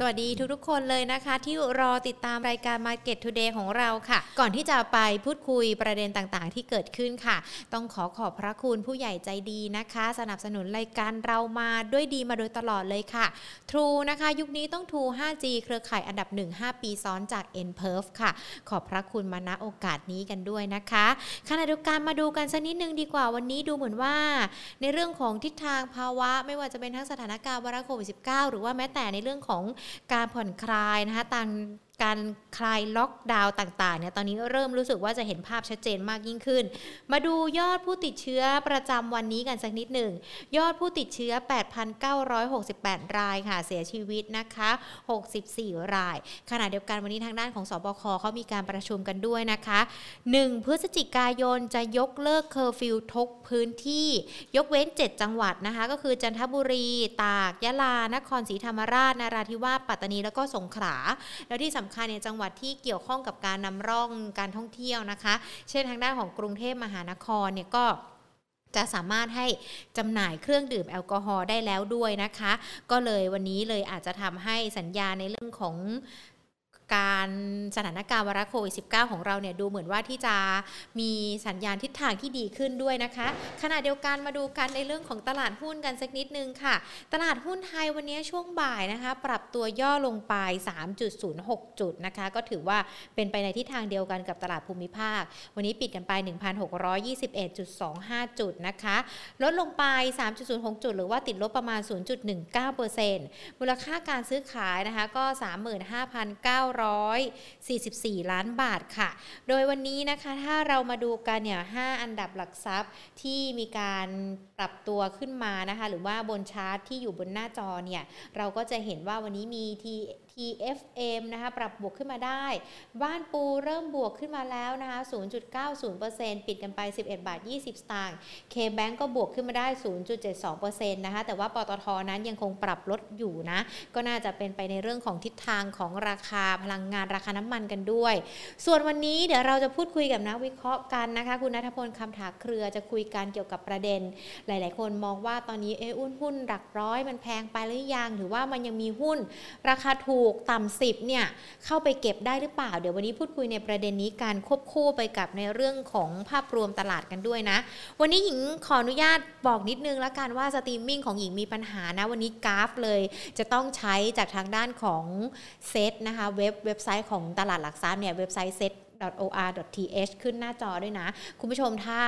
สวัสดีทุกๆ คนเลยนะคะ ที่รอติดตามรายการ Market Today ของเราค่ะ ก่อนที่จะไปพูดคุยประเด็นต่างๆ ที่เกิดขึ้นค่ะ ต้องขอขอบพระคุณผู้ใหญ่ใจดีนะคะ สนับสนุนรายการเรามาด้วยดีมาโดยตลอดเลยค่ะ True นะคะ ยุคนี้ต้อง True 5G เครือข่ายอันดับ 1 5 ปีซ้อนจาก n p e r f ค่ะ ขอบพระคุณมาณโอกาสนี้กันด้วยนะคะขณะเดียวกันมาดูกันสักนิดนึงดีกว่าวันนี้ดูเหมือนว่า ในเรื่องของทิศทางภาวะไม่ว่าจะเป็นทั้งสถานการณ์วาระโควิด -19 หรือว่าแม้แต่ในเรื่องของการผ่อนคลายนะคะตาง การคลายล็อกดาวน์ต่างๆเนี่ยตอนนี้เริ่มรู้สึกว่าจะเห็นภาพชัดเจนมากยิ่งขึ้น มาดูยอดผู้ติดเชื้อประจำวันนี้กันสักนิดหนึ่ง ยอดผู้ติดเชื้อ 8,968 รายค่ะ เสียชีวิตนะคะ 64 ราย ขณะเดียวกันวันนี้ทางด้านของศบคเขามีการประชุมกันด้วยนะคะ 1 พฤศจิกายนจะยกเลิกเคอร์ฟิวทุกพื้นที่ ยกเว้น 7 จังหวัดนะคะ ก็คือจันทบุรี ตาก ยะลา นครศรีธรรมราชนราธิวาส ปัตตานี แล้วก็สงขลา แล้วที่สำคัญในจังหวัดที่เกี่ยวข้องกับการนำร่องการท่องเที่ยวนะคะ เช่นทางด้านของกรุงเทพมหานครเนี่ยก็จะสามารถให้จำหน่ายเครื่องดื่มแอลกอฮอล์ได้แล้วด้วยนะคะ ก็เลยวันนี้เลยอาจจะทำให้สัญญาในเรื่องของ การสถานการณ์วาระโควิด -19 ของเราเนี่ยดูเหมือนว่าที่จะมีสัญญาณทิศทางที่ดีขึ้นด้วยนะคะ ขณะเดียวกันมาดูกันในเรื่องของตลาดหุ้นกันสักนิดนึงค่ะ ตลาดหุ้นไทยวันนี้ช่วงบ่ายนะคะ ปรับตัวย่อลงไป 3.06 จุดนะคะ ก็ถือว่าเป็นไปในทิศทางเดียวกันกับตลาดภูมิภาค วันนี้ปิดกันไป 1,621.25 จุดนะคะ ลดลงไป 3.06 จุด หรือว่าติดลบประมาณ 0.19%มูลค่าการซื้อขายนะคะก็ 35,900 544 ล้านบาทค่ะ โดยวันนี้นะคะถ้าเรามาดูกันเนี่ย5อันดับหลักทรัพย์ที่มีการ ปรับตัวขึ้นมานะคะ หรือว่าบนชาร์ตที่อยู่บนหน้าจอเนี่ย เราก็จะเห็นว่าวันนี้มี T TFM นะคะปรับบวกขึ้นมาได้ บ้านปูเริ่มบวกขึ้นมาแล้วนะคะ 0.90%ปิดกันไป 11 บาท 20 สตางค์ K-Bank ก็บวกขึ้นมาได้ 0.72%นะคะ แต่ว่าปตทนั้นยังคงปรับลดอยู่นะ ก็น่าจะเป็นไปในเรื่องของทิศทางของราคาพลังงานราคาน้ำมันกันด้วย ส่วนวันนี้เดี๋ยวเราจะพูดคุยกับนักวิเคราะห์กันนะคะ คุณณัฐพลคำถาเครือจะคุยกันเกี่ยวกับประเด็นหลาย ๆ คนมองว่าตอนนี้เออุ้นหุ้นหลักร้อยมันแพงไปหรือยังหรือว่ามันยังมีหุ้น ราคาถูกต่ำสิบเนี่ยเข้าไปเก็บได้หรือเปล่า เดี๋ยววันนี้พูดคุยในประเด็นนี้การควบคู่ไปกับในเรื่องของภาพรวมตลาดกันด้วยนะ วันนี้หญิงขออนุญาตบอกนิดนึงแล้วกันว่าสตรีมมิ่งของหญิงมีปัญหานะ วันนี้กราฟเลย จะต้องใช้จากทางด้านของเซตนะคะเว็บเว็บไซต์ของตลาดหลักทรัพย์เนี่ยเว็บไซต์เซต or.th ขึ้นหน้าจอด้วยนะ คุณผู้ชมถ้า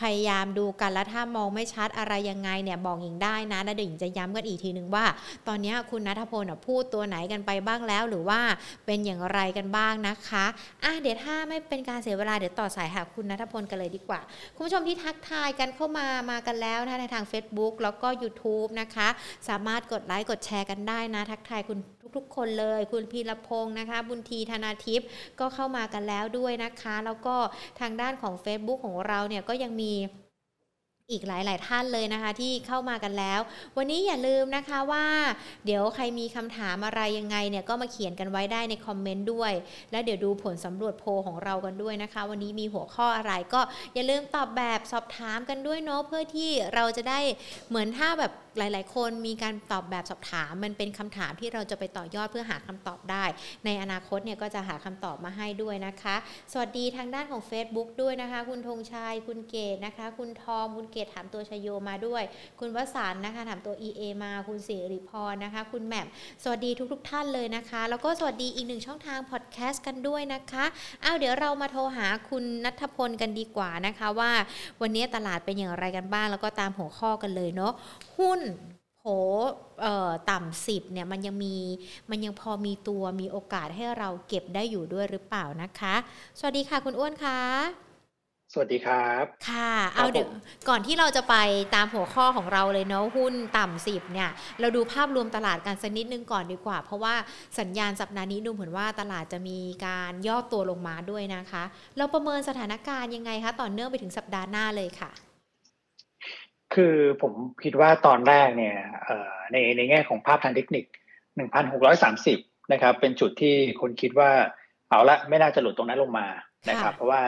พยายามดูกันแล้วถ้ามองไม่ชัดอะไรยังไงเนี่ยบอกหญิงได้นะแล้วเดี๋ยวหญิงจะย้ำกันอีกทีนึงว่า ตอนนี้คุณนัทพลพูดตัวไหนกันไปบ้างแล้ว หรือว่าเป็นอย่างไรกันบ้างนะคะอะเดี๋ยวถ้าไม่เป็นการเสียเวลาเดี๋ยวต่อสายหาคุณนัทพลกันเลยดีกว่า คุณผู้ชมที่ทักทายกันเข้ามามากันแล้วนะในทาง Facebook แล้วก็ YouTube นะคะ สามารถกดไลค์กดแชร์กันได้นะ ทักทายคุณ ทุก ๆ คนเลย คุณพีรพงศ์นะคะ บุญทีธนาทิพย์ก็เข้ามากันแล้วด้วยนะคะ แล้วก็ทางด้านของ Facebook ของเราเนี่ยก็ยังมีอีกหลาย ๆ ท่านเลยนะคะที่เข้ามากันแล้ว วันนี้อย่าลืมนะคะว่า เดี๋ยวใครมีคำถามอะไรยังไงเนี่ยก็มาเขียนกันไว้ได้ในคอมเมนต์ด้วย แล้วเดี๋ยวดูผลสำรวจโพของเรากันด้วยนะคะ วันนี้มีหัวข้ออะไรก็อย่าลืมตอบแบบสอบถามกันด้วยเนาะเพื่อที่เราจะได้เหมือนถ้าแบบ หลาย ๆ คนมีการตอบแบบสอบถาม มันเป็นคำถามที่เราจะไปต่อยอดเพื่อหาคำตอบได้ ในอนาคตเนี่ยก็จะหาคำตอบมาให้ด้วยนะคะ สวัสดีทางด้านของ Facebook ด้วยนะคะ คุณธงชัยคุณเกดนะคะ คุณทอมคุณเกดถามตัวชยโยมาด้วย คุณวสันนะคะถามตัว EA มาคุณสิริพรนะคะ คุณแหม่มสวัสดีทุกๆท่านเลยนะคะ แล้วก็สวัสดีอีกหนึ่งช่องทางพอดแคสต์กันด้วยนะคะอ้าวเดี๋ยวเรามาโทรหาคุณนัทพลกันดีกว่านะคะว่า วันนี้ตลาดเป็นอย่างไรกันบ้าง แล้วก็ตามหัวข้อกันเลยเนาะหุ้นโหต่ำสิบเนี่ยมันยังมีมันยังพอมีตัวมีโอกาสให้เราเก็บได้อยู่ด้วยหรือเปล่านะคะ สวัสดีค่ะคุณอ้วนคะสวัสดีครับ ค่ะ เอาเดี๋ยวก่อนที่เราจะไปตามหัวข้อของเราเลยเนาะหุ้นต่ำสิบเนี่ย เราดูภาพรวมตลาดกันสักนิดนึงก่อนดีกว่า เพราะว่าสัญญาณสัปดาห์นี้ดูเหมือนว่าตลาดจะมีการย่อตัวลงมาด้วยนะคะ เราประเมินสถานการณ์ยังไงคะ ต่อเนื่องไปถึงสัปดาห์หน้าเลยค่ะ คือผมคิดว่าตอนแรกเนี่ยในในแง่ของภาพทางเทคนิค 1,630 นะครับ เป็นจุดที่คนคิดว่าเอาละไม่น่าจะหลุดตรงนั้นลงมานะครับ เพราะว่า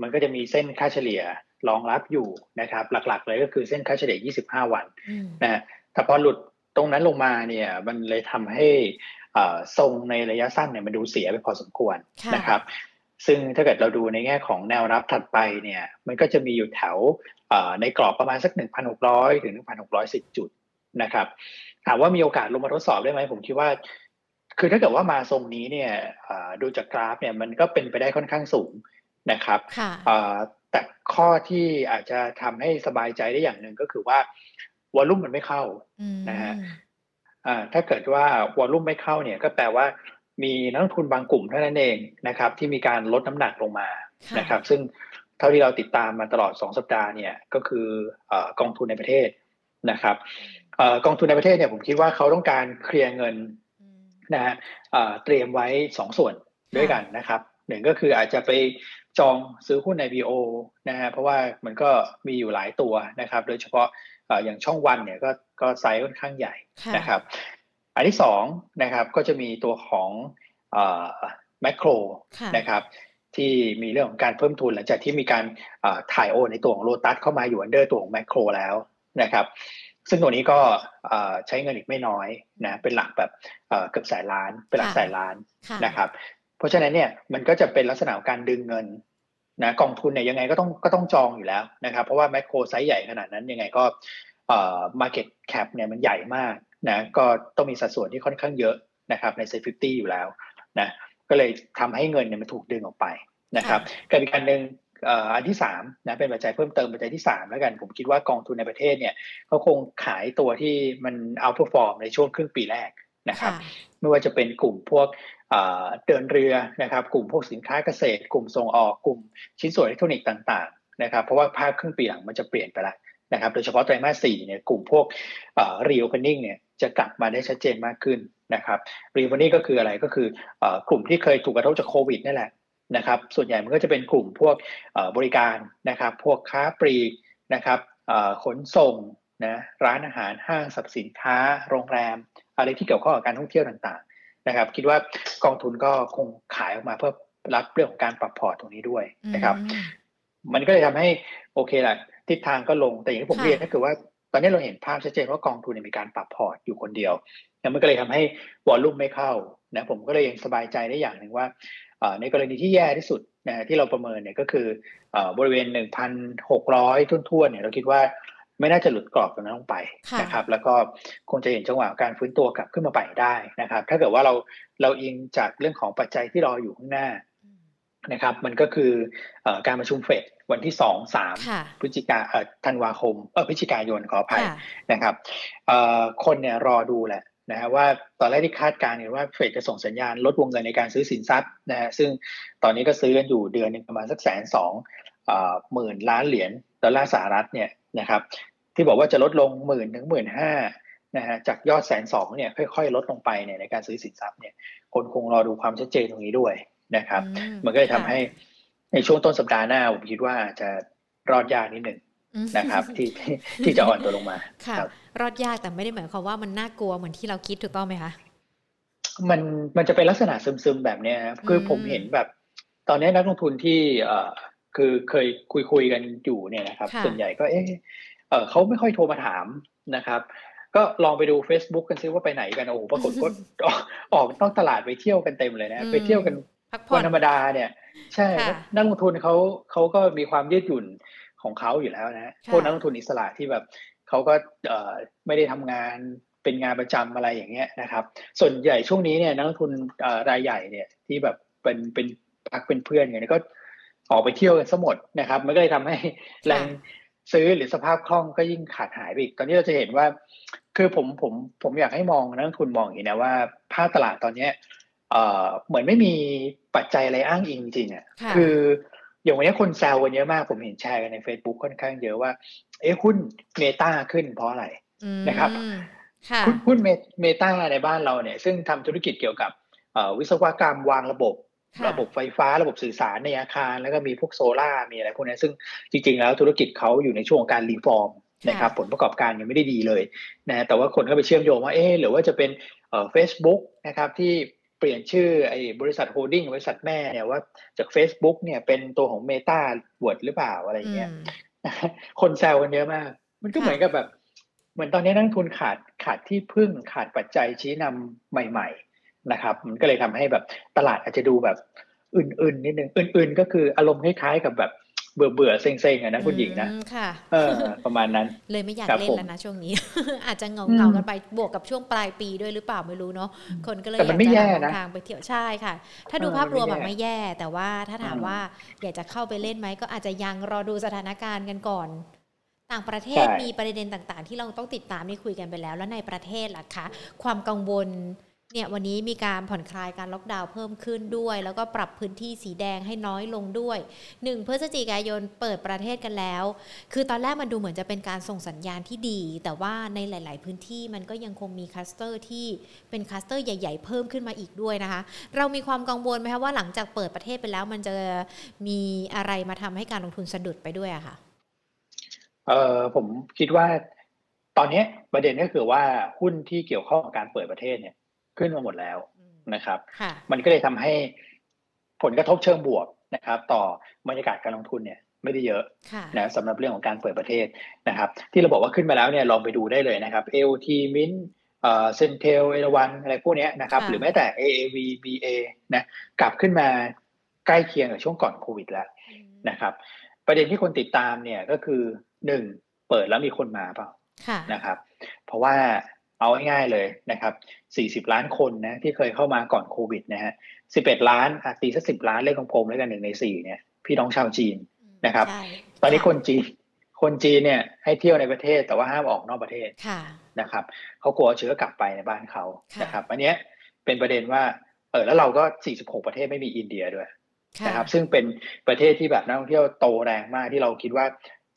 มันก็จะมีเส้นค่าเฉลี่ยรองรับอยู่นะครับ หลักๆ เลยก็คือเส้นค่าเฉลี่ย 25 วันนะแต่พอหลุดตรงนั้นลงมาเนี่ยมันเลยทำให้ทรงในระยะสั้นเนี่ยมันดูเสียไปพอสมควรนะครับ ซึ่งถ้าเกิดเราดูในแง่ของแนวรับถัดไปเนี่ย มันก็จะมีอยู่แถว ในกรอบประมาณสัก 1,600 ถึง 1,610 จุดนะครับถามว่ามีโอกาสลงมาทดสอบได้ไหมผมคิดว่า คือถ้าเกิดว่ามาทรงนี้เนี่ยดูจากกราฟเนี่ยมันก็เป็นไปได้ค่อนข้างสูงนะครับแต่ข้อที่อาจจะทำให้สบายใจได้อย่างหนึ่งก็คือว่าวอลลุ่มมันไม่เข้านะฮะถ้าเกิดว่าวอลลุ่มไม่เข้าเนี่ย ก็แปลว่ามีนักลงทุนบางกลุ่มเท่านั้นเองนะครับ ที่มีการลดน้ำหนักลงมานะครับ ซึ่ง เท่าที่เราติดตามมาตลอด 2 สัปดาห์เนี่ยก็คือกองทุนในประเทศนะครับกองทุนในประเทศเนี่ยผมคิดว่าเขาต้องการเคลียร์เงินนะฮะเตรียมไว้ 2 ส่วนด้วยกันนะครับหนึ่งก็คืออาจจะไปจองซื้อหุ้นใน BO นะฮะเพราะว่ามันก็มีอยู่หลายตัวนะครับ โดยเฉพาะอย่างช่องวันเนี่ยก็ก็ไซส์ค่อนข้างใหญ่นะครับ อันที่สองนะครับก็จะมีตัวของแม็คโครนะครับ ที่มีเรื่องของการเพิ่มทุนหลังจากที่มีการถ่ายโอนในตัวของโลตัสเข้ามาอยู่ under ตัวของแม็คโครแล้วนะครับซึ่งตัวนี้ก็ใช้เงินอีกไม่น้อยนะเป็นหลักแบบเกือบแสนล้านเป็นหลักแสนล้านนะครับเพราะฉะนั้นเนี่ยมันก็จะเป็นลักษณะของการดึงเงินนะกองทุนเนี่ยยังไงก็ต้องก็ต้องจองอยู่แล้วนะครับเพราะว่าแม็คโครไซส์ใหญ่ขนาดนั้นยังไงก็เอ่อ market cap เนี่ยมันใหญ่มากนะก็ต้องมีสัดส่วนที่ค่อนข้างเยอะนะครับใน SET Fifty อยู่แล้วนะ ก็เลยทำให้เงินเนี่ยมันถูกดึงออกไปนะครับกับอีกการหนึ่งอันที่สามนะเป็นปัจจัยเพิ่มเติมปัจจัยที่สามแล้วกัน ผมคิดว่ากองทุนในประเทศเนี่ยเขาคงขายตัวที่มัน outperform ในช่วงครึ่งปีแรกนะครับไม่ว่าจะเป็นกลุ่มพวกเดินเรือนะครับ กลุ่มพวกสินค้าเกษตร กลุ่มส่งออกกลุ่มชิ้นส่วนอิเล็กทรอนิกส์ต่างๆนะครับเพราะว่าภาพครึ่งปีหลังมันจะเปลี่ยนไปแล้วนะครับโดยเฉพาะไตรมาสสี่เนี่ยกลุ่มพวก reopening เนี่ยจะกลับมาได้ชัดเจนมากขึ้น นะครับ reopening ก็คืออะไรก็คือกลุ่มที่เคยถูกกระทบจากโควิดนี่แหละนะครับส่วนใหญ่มันก็จะเป็นกลุ่มพวกบริการนะครับ พวกค้าปลีกนะครับขนส่งนะร้านอาหารห้างสรรพสินค้า โรงแรม อะไรที่เกี่ยวข้องกับการท่องเที่ยวต่างๆนะครับ คิดว่ากองทุนก็คงขายออกมาเพื่อรับเรื่องของการปรับพอร์ตตรงนี้ด้วยนะครับ มันก็เลยทำให้โอเคแหละทิศทางก็ลงแต่อย่างที่ผมเรียนก็คือว่าต อนนี้เราเห็นภาพชัดเจนว่ากองทุนมีการปรับพอร์ตอยู่คนเดียวแล้วมันก็เลยทำให้ volume ไม่เข้านะผมก็เลยยังสบายใจได้อย่างหนึ่งว่าในกรณีที่แย่ที่สุดนะที่เราประเมินเนี่ยก็คือบริเวณ 1,600ทุ่นๆเนี่ยเราคิดว่าไม่น่าจะหลุดกรอบตรงนั้นลงไปนะครับ แล้วก็คงจะเห็นจังหวะการฟื้นตัวกลับขึ้นมาไปได้นะครับ ถ้าเกิดว่าเราเราอิงจากเรื่องของปัจจัยที่รออยู่ข้างหน้า นะครับ มันก็คือการประชุมเฟดวันที่สองสามพฤศจิกาธันวาคมเออพฤศจิกายนขออภัยนะครับคนเนี่ยรอดูแหละนะฮะว่าตอนแรกที่คาดการณ์เนี่ยว่าเฟดจะส่งสัญญาณลดวงเงินในการซื้อสินทรัพย์นะฮะซึ่งตอนนี้ก็ซื้อกันอยู่เดือนนึงประมาณสักแสนสองหมื่นล้านเหรียญดอลลาร์สหรัฐเนี่ยนะครับ ที่บอกว่าจะลดลงหมื่นถึงหมื่นห้านะฮะจากยอดแสนสองเนี่ยค่อยๆ ลดลงไปเนี่ยในการซื้อสินทรัพย์เนี่ยคนคงรอดูความชัดเจนตรงนี้ด้วย นะครับ มันก็เลยทำให้ในช่วงต้นสัปดาห์หน้าผมคิดว่าจะรอดยากนิดหนึ่งนะครับที่ที่จะอ่อนตัวลงมาค่ะรอดยากแต่ไม่ได้หมายความว่ามันน่ากลัวเหมือนที่เราคิดถูกต้องไหมคะมันมันจะเป็นลักษณะซึมๆแบบนี้คือผมเห็นแบบ ตอนนี้นักลงทุนที่เอ่อคือเคยคุยคุยกันอยู่เนี่ยนะครับ ส่วนใหญ่ก็เอ๊ะเออเขาไม่ค่อยโทรมาถามนะครับ ก็ลองไปดู Facebook กันซิว่าไปไหนกันโอ้โหปรากฏก็ออกนอกตลาดไปเที่ยวกันเต็มเลยนะ ไปเที่ยวกัน วันธรรมดาเนี่ย ใช่นักลงทุนเขาเขาก็มีความยืดหยุ่นของเขาอยู่แล้วนะพวกนักลงทุนอิสระที่แบบเขาก็เออไม่ได้ทำงานเป็นงานประจำอะไรอย่างเงี้ยนะครับ ส่วนใหญ่ช่วงนี้เนี่ยนักลงทุนรายใหญ่เนี่ยที่แบบเป็นเป็นพักเป็นเพื่อนเนี่ยก็ออกไปเที่ยวกันซะหมดนะครับ มันก็เลยทำให้แรงซื้อหรือสภาพคล่องก็ยิ่งขาดหายไปอีก ตอนนี้เราจะเห็นว่า คือผมผมผมอยากให้มองนักทุนมองอย่างนี้นะว่าภาพตลาดตอนนี้เอ่อ เหมือนไม่มีปัจจัยอะไรอ้างอิงจริงอะคืออย่างวันนี้คนแซวกันเยอะมากผมเห็นแชร์กันใน Facebook ค่อนข้างเยอะว่า เอ๊ะหุ้นเมตาขึ้นเพราะอะไรนะครับหุ้นเมตาในบ้านเราเนี่ย ซึ่งทำธุรกิจเกี่ยวกับวิศวกรรมวางระบบ ระบบไฟฟ้าระบบสื่อสารในอาคาร แล้วก็มีพวกโซล่ามีอะไรพวกนี้ซึ่งจริง ๆ แล้วธุรกิจเขาอยู่ในช่วงการ reform นะครับผลประกอบการยังไม่ได้ดีเลยนะแต่ว่าคนก็ไปเชื่อมโยงว่าเอ๊หรือว่าจะเป็นเฟซบุ๊กนะครับที่ เปลี่ยนชื่อไอ้บริษัท holding บริษัทแม่เนี่ยว่าจาก Facebook เนี่ยเป็นตัวของ Meta วอร์ดหรือเปล่าอะไรเงี้ยคนแซวกันเยอะมาก มันก็เหมือนกับแบบ เหมือนตอนนี้นักทุนขาดขาดที่พึ่งขาดปัจจัยชี้นำใหม่นะครับ มันก็เลยทำให้แบบตลาดอาจจะดูแบบอื่นๆนิดนึงอื่น ๆ ก็คืออารมณ์คล้ายๆกับแบบ เบื่อเบื่อเซ็งเซ็งอะนะคุณหญิงนะค่ะเออประมาณนั้น เลยไม่อยากเล่นแล้วนะช่วงนี้ อาจจะเงาเงากันไปบวกกับช่วงปลายปีด้วยหรือเปล่าไม่รู้เนาะคนก็เลยอยากจะหาทางไปเที่ยวใช่ค่ะ ถ้าดูภาพรวมแบบไม่แย่ แต่ว่าถ้าถามว่าอยากจะเข้าไปเล่นไหมก็อาจจะยังรอดูสถานการณ์กันก่อน ต่างประเทศมีประเด็นต่างๆ ที่เราต้องติดตามนี่คุยกันไปแล้ว แล้วในประเทศล่ะคะ ความกังวล เนี่ยวันนี้มีการผ่อนคลายการล็อกดาวน์เพิ่มขึ้นด้วย แล้วก็ปรับพื้นที่สีแดงให้น้อยลงด้วย1พฤศจิกายนเปิดประเทศกันแล้ว คือตอนแรกมันดูเหมือนจะเป็นการส่งสัญญาณที่ดี แต่ว่าในหลาย ๆ พื้นที่มันก็ยังคงมีคลัสเตอร์ที่เป็นคัสเตอร์ใหญ่ ๆ เพิ่มขึ้นมาอีกด้วยนะคะ เรามีความกังวลไหมคะว่าหลังจากเปิดประเทศไปแล้ว มันจะมีอะไรมาทำให้การลงทุนสะดุดไปด้วยอะคะ่ะเออผมคิดว่าตอนนี้ประเด็นก็คือว่าหุ้นที่เกี่ยวข้องกับการเปิดประเทศเนี่ย ขึ้นมาหมดแล้วนะครับ มันก็เลยทำให้ผลกระทบเชิงบวกนะครับ ต่อบรรยากาศการลงทุนเนี่ยไม่ได้เยอะนะสำหรับเรื่องของการเปิดประเทศนะครับ ที่เราบอกว่าขึ้นมาแล้วเนี่ยลองไปดูได้เลยนะครับ LT Mint เอ่อเซนเทลเอราวันอะไรพวกนี้นะครับ หรือแม้แต่ AAV BA นะกลับขึ้นมาใกล้เคียงกับช่วงก่อนโควิดแล้วนะครับ ประเด็นที่คนติดตามเนี่ยก็คือหนึ่งเปิดแล้วมีคนมาเปล่านะครับ เพราะว่า เอาง่ายๆเลยนะครับ 40 ล้านคนนะที่เคยเข้ามาก่อนโควิดนะฮะ 11 ล้านตีสักสิบล้านเลขของผมแล้วกันหนึ่งในสี่เนี่ยพี่น้องชาวจีนนะครับ ตอนนี้คนจีนคนจีนเนี่ยให้เที่ยวในประเทศแต่ว่าห้ามออกนอกประเทศนะครับเขากลัวเชื้อกลับไปในบ้านเขานะครับอันนี้เป็นประเด็นว่าเออแล้วเราก็ 46 ประเทศไม่มีอินเดียด้วยนะครับซึ่งเป็นประเทศที่แบบนักท่องเที่ยวโตแรงมากที่เราคิดว่า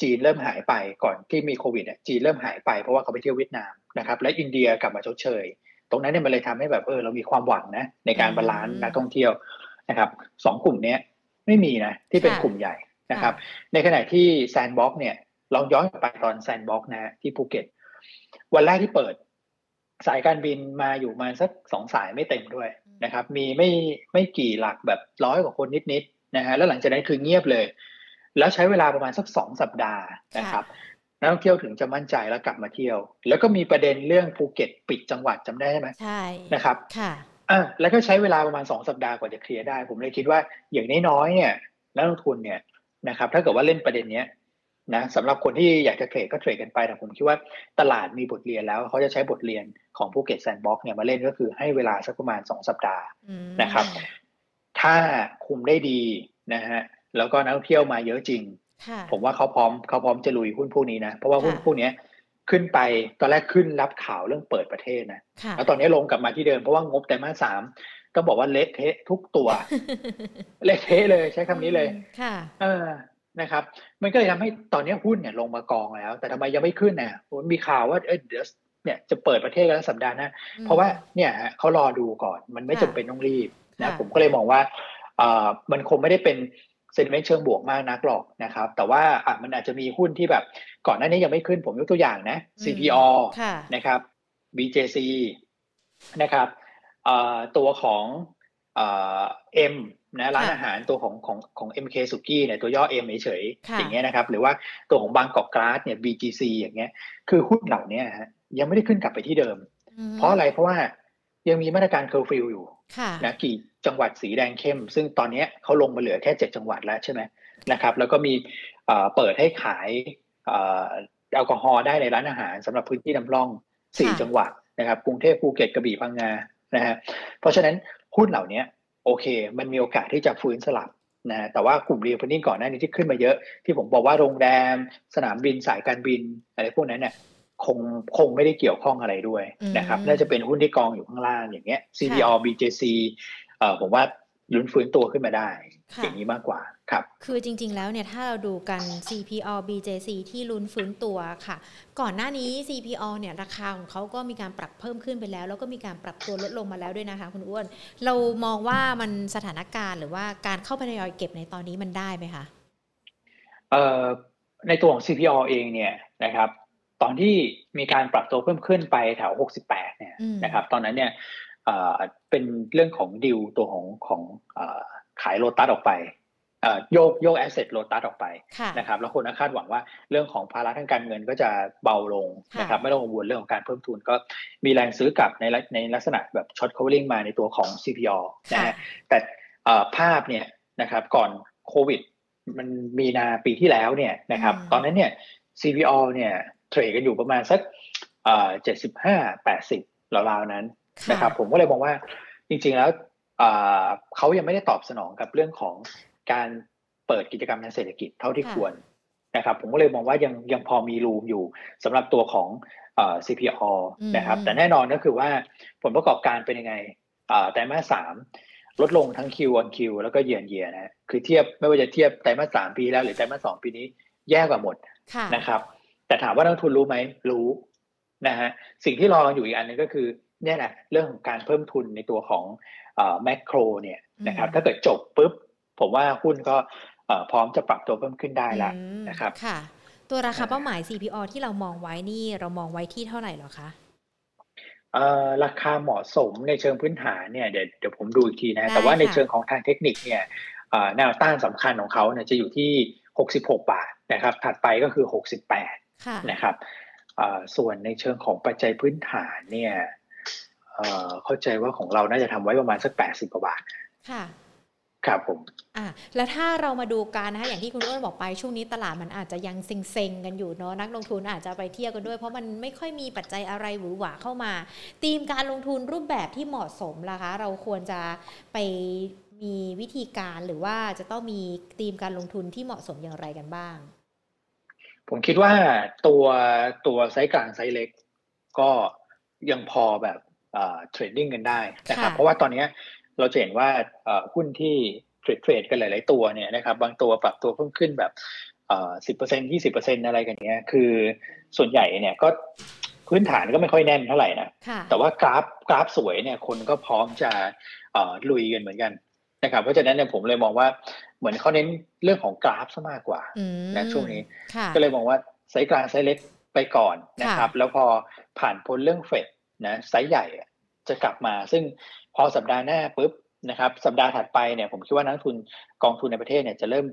จีนเริ่มหายไปก่อนที่มีโควิดเนี่ยจีนเริ่มหายไปเพราะว่าเขาไปเที่ยวเวียดนามนะครับและอินเดียกลับมาชดเชย ตรงนั้นเนี่ยมันเลยทำให้แบบเออเรามีความหวังนะในการ balance นักท่องเที่ยวนะครับสองกลุ่มนี้ไม่มีนะที่เป็นกลุ่มใหญ่นะครับ ในขณะที่ sandbox เนี่ยลองย้อนไปตอน sandbox นะที่ภูเก็ต วันแรกที่เปิด สายการบินมาอยู่มาสักสองสายไม่เต็มด้วยนะครับ มีไม่ไม่กี่หลักแบบร้อยกว่าคนนิดๆนะฮะแล้วหลังจากนั้นคือเงียบเลย แล้วใช้เวลาประมาณสักสองสัปดาห์นะครับ นักท่องเที่ยวถึงจะมั่นใจแล้วกลับมาเที่ยว แล้วก็มีประเด็นเรื่องภูเก็ตปิดจังหวัดจำได้ไหมใช่นะครับค่ะอ่าแล้วก็ใช้เวลาประมาณสองสัปดาห์กว่าจะเคลียร์ได้ ผมเลยคิดว่าอย่างน้อยๆเนี่ยนักลงทุนเนี่ยนะครับ ถ้าเกิดว่าเล่นประเด็นเนี้ยนะสำหรับคนที่อยากจะ trade ก็ trade กันไปแต่ผมคิดว่าตลาดมีบทเรียนแล้วเขาจะใช้บทเรียนของภูเก็ต sandbox เนี่ยมาเล่นก็คือให้เวลาสักประมาณสองสัปดาห์นะครับ ถ้าคุมได้ดีนะฮะแล้วก็นักท่องเที่ยวมาเยอะจริง ผมว่าเขาพร้อมเขาพร้อมจะลุยหุ้นพวกนี้นะ เพราะว่าหุ้นพวกนี้ขึ้นไปตอนแรกขึ้นรับข่าวเรื่องเปิดประเทศนะแล้วตอนนี้ลงกลับมาที่เดิมเพราะว่างบแต่มาสามต้องบอกว่าเละเทะทุกตัวเละเทะเลยใช้คำนี้เลยค่ะ เออนะครับ มันก็เลยทำให้ตอนนี้หุ้นเนี่ยลงมากองแล้ว แต่ทำไมยังไม่ขึ้นเนี่ยมีข่าวว่าเออเดี๋ยวเนี่ยจะเปิดประเทศแล้วสัปดาห์หน้าเพราะว่าเนี่ยเขารอดูก่อน มันไม่จำเป็นต้องรีบนะผมก็เลยมองว่าเออมันคงไม่ได้เป็น เซนเมนต์เชิงบวกมากนักหรอกนะครับ แต่ว่าอะมันอาจจะมีหุ้นที่แบบก่อนหน้านี้ยังไม่ขึ้นผมยกตัวอย่างนะ CPALL นะครับ BJC นะครับตัวของ M นะร้านอาหารตัวของของของ MK สุกี้เนี่ยตัวย่อ M เฉยๆอย่างเงี้ยนะครับ หรือว่าตัวของบางกอกกล๊าสเนี่ย BGC อย่างเงี้ย คือหุ้นเหล่านี้ฮะยังไม่ได้ขึ้นกลับไปที่เดิม เพราะอะไรเพราะว่ายังมีมาตรการเคอร์ฟิวอยู่นะกี่ จังหวัดสีแดงเข้ม ซึ่งตอนนี้เขาลงมาเหลือแค่เจ็ดจังหวัดแล้วใช่ไหมนะครับ แล้วก็มีเปิดให้ขายแอลกอฮอล์ได้ในร้านอาหารสำหรับพื้นที่นำร่องสี่จังหวัดนะครับ กรุงเทพภูเก็ตกระบี่พังงานะฮะเพราะฉะนั้นหุ้นเหล่านี้โอเค มันมีโอกาสที่จะฟื้นสลับนะแต่ว่ากลุ่ม reopening ก่อนหน้านี้ที่ขึ้นมาเยอะ ที่ผมบอกว่าโรงแรม สนามบินสายการบิน อะไรพวกนั้นเนี่ยคงคงไม่ได้เกี่ยวข้องอะไรด้วยนะครับ น่าจะเป็นหุ้นที่กองอยู่ข้างล่างอย่างเงี้ย CPALL BJC เอ่อผมว่าลุ้นฟื้นตัวขึ้นมาได้อย่างนี้มากกว่าครับ คือจริง ๆ แล้วเนี่ยถ้าเราดูกัน CPO BJC ที่ลุ้นฟื้นตัวค่ะ ก่อนหน้านี้ CPO เนี่ยราคาของเขาก็มีการปรับเพิ่มขึ้นไปแล้ว แล้วก็มีการปรับตัวลดลงมาแล้วด้วยนะคะ คุณอ้วน เรามองว่ามันสถานการณ์หรือว่าการเข้าไปทยอยเก็บในตอนนี้มันได้ไหมคะเอ่อในตัวของ CPO เองเนี่ยนะครับ ตอนที่มีการปรับตัวเพิ่มขึ้นไปแถว 68 เนี่ยนะครับ ตอนนั้นเนี่ย เป็นเรื่องของดิวตัวของของขายโลตัสออกไปโยกโยก asset โลตัสออกไปนะครับแล้วคนก็คาดหวังว่าเรื่องของภาระทางการเงินก็จะเบาลงนะครับไม่ต้องกังวลเรื่องของการเพิ่มทุนก็มีแรงซื้อกลับในในลักษณะแบบช็อต covering มาในตัวของ CPALL นะฮะแต่ภาพเนี่ยนะครับก่อนโควิด มันมีนาปีที่แล้วเนี่ยนะครับตอนนั้นเนี่ย CPO เนี่ยเทรดกันอยู่ประมาณสักเจ็ดสิบห้าแปดสิบราวๆนั้น นะครับผมก็เลยมองว่าจริงๆแล้วเขายังไม่ได้ตอบสนองกับเรื่องของการเปิดกิจกรรมทางเศรษฐกิจเท่าที่ควรนะครับผมก็เลยมองว่ายังยังพอมีรูมอยู่สำหรับตัวของ CPO นะครับแต่แน่นอนก็คือว่าผลประกอบการเป็นยังไงแต่มาสสามลดลงทั้ง Q on Q แล้วก็เยือนเยียนะคือเทียบไม่ว่าจะเทียบไตรมาสสามปีแล้วหรือไตรมาสสองปีนี้แย่กว่าหมดนะครับ แต่ถามว่านักทุนรู้ไหมรู้นะฮะสิ่งที่รออยู่อีกอันนึงก็คือ เนี่ยแหละเรื่องของการเพิ่มทุนในตัวของแมคโครเนี่ยนะครับถ้าเกิดจบปุ๊บ ผมว่าหุ้นก็พร้อมจะปรับตัวเพิ่มขึ้นได้แล้วนะครับค่ะ ตัวราคาเป้าหมาย CPO ที่เรามองไว้นี่เรามองไว้ที่เท่าไหร่หรอคะราคาเหมาะสมในเชิงพื้นฐานเนี่ยเดี๋ยวเดี๋ยวผมดูอีกทีนะ แต่ว่าในเชิงของทางเทคนิคเนี่ยแนวต้านสำคัญของเขาเนี่ยจะอยู่ที่ 66 บาทนะครับ ถัดไปก็คือ 68 นะครับส่วนในเชิงของปัจจัยพื้นฐานเนี่ย เข้าใจว่าของเราน่าจะทำไว้ประมาณสัก80กว่าบาท ค่ะ ครับผม อ่าแล้วถ้าเรามาดูกันนะคะอย่างที่คุณอ้วนบอกไปช่วงนี้ตลาดมันอาจจะยังเซ็งๆกันอยู่เนาะนักลงทุนอาจจะไปเที่ยวกันด้วย เพราะมันไม่ค่อยมีปัจจัยอะไรหวือหวาเข้ามาธีมการลงทุนรูปแบบที่เหมาะสมล่ะคะ เราควรจะไปมีวิธีการหรือว่าจะต้องมีธีมการลงทุนที่เหมาะสมอย่างไรกันบ้าง ผมคิดว่าตัวตัวไซส์กลางไซส์เล็ก ก็ ยังพอแบบ trading กันได้นะครับ เพราะว่าตอนนี้เราเห็นว่าหุ้นที่ trade trade กันหลาย ๆ ตัวเนี่ยนะครับ บางตัวปรับตัวเพิ่มขึ้นแบบสิบเปอร์เซ็นยี่สิบเปอร์เซ็นอะไรกันเนี้ย คือส่วนใหญ่เนี่ยก็พื้นฐานก็ไม่ค่อยแน่นเท่าไหร่นะ แต่ว่ากราฟกราฟสวยเนี่ยคนก็พร้อมจะลุยกันเหมือนกันนะครับ เพราะฉะนั้นเนี่ยผมเลยมองว่าเหมือนเขาเน้นเรื่องของกราฟซะมากกว่านะช่วงนี้ ก็เลยมองว่าไซส์กลางไซส์เล็ก ไปก่อนนะครับ แล้วพอผ่านพ้นเรื่องเฟดนะไซส์ใหญ่จะกลับมา ซึ่งพอสัปดาห์หน้าปุ๊บนะครับสัปดาห์ถัดไปเนี่ยผมคิดว่านักทุนกองทุนในประเทศเนี่ยจะเริ่ม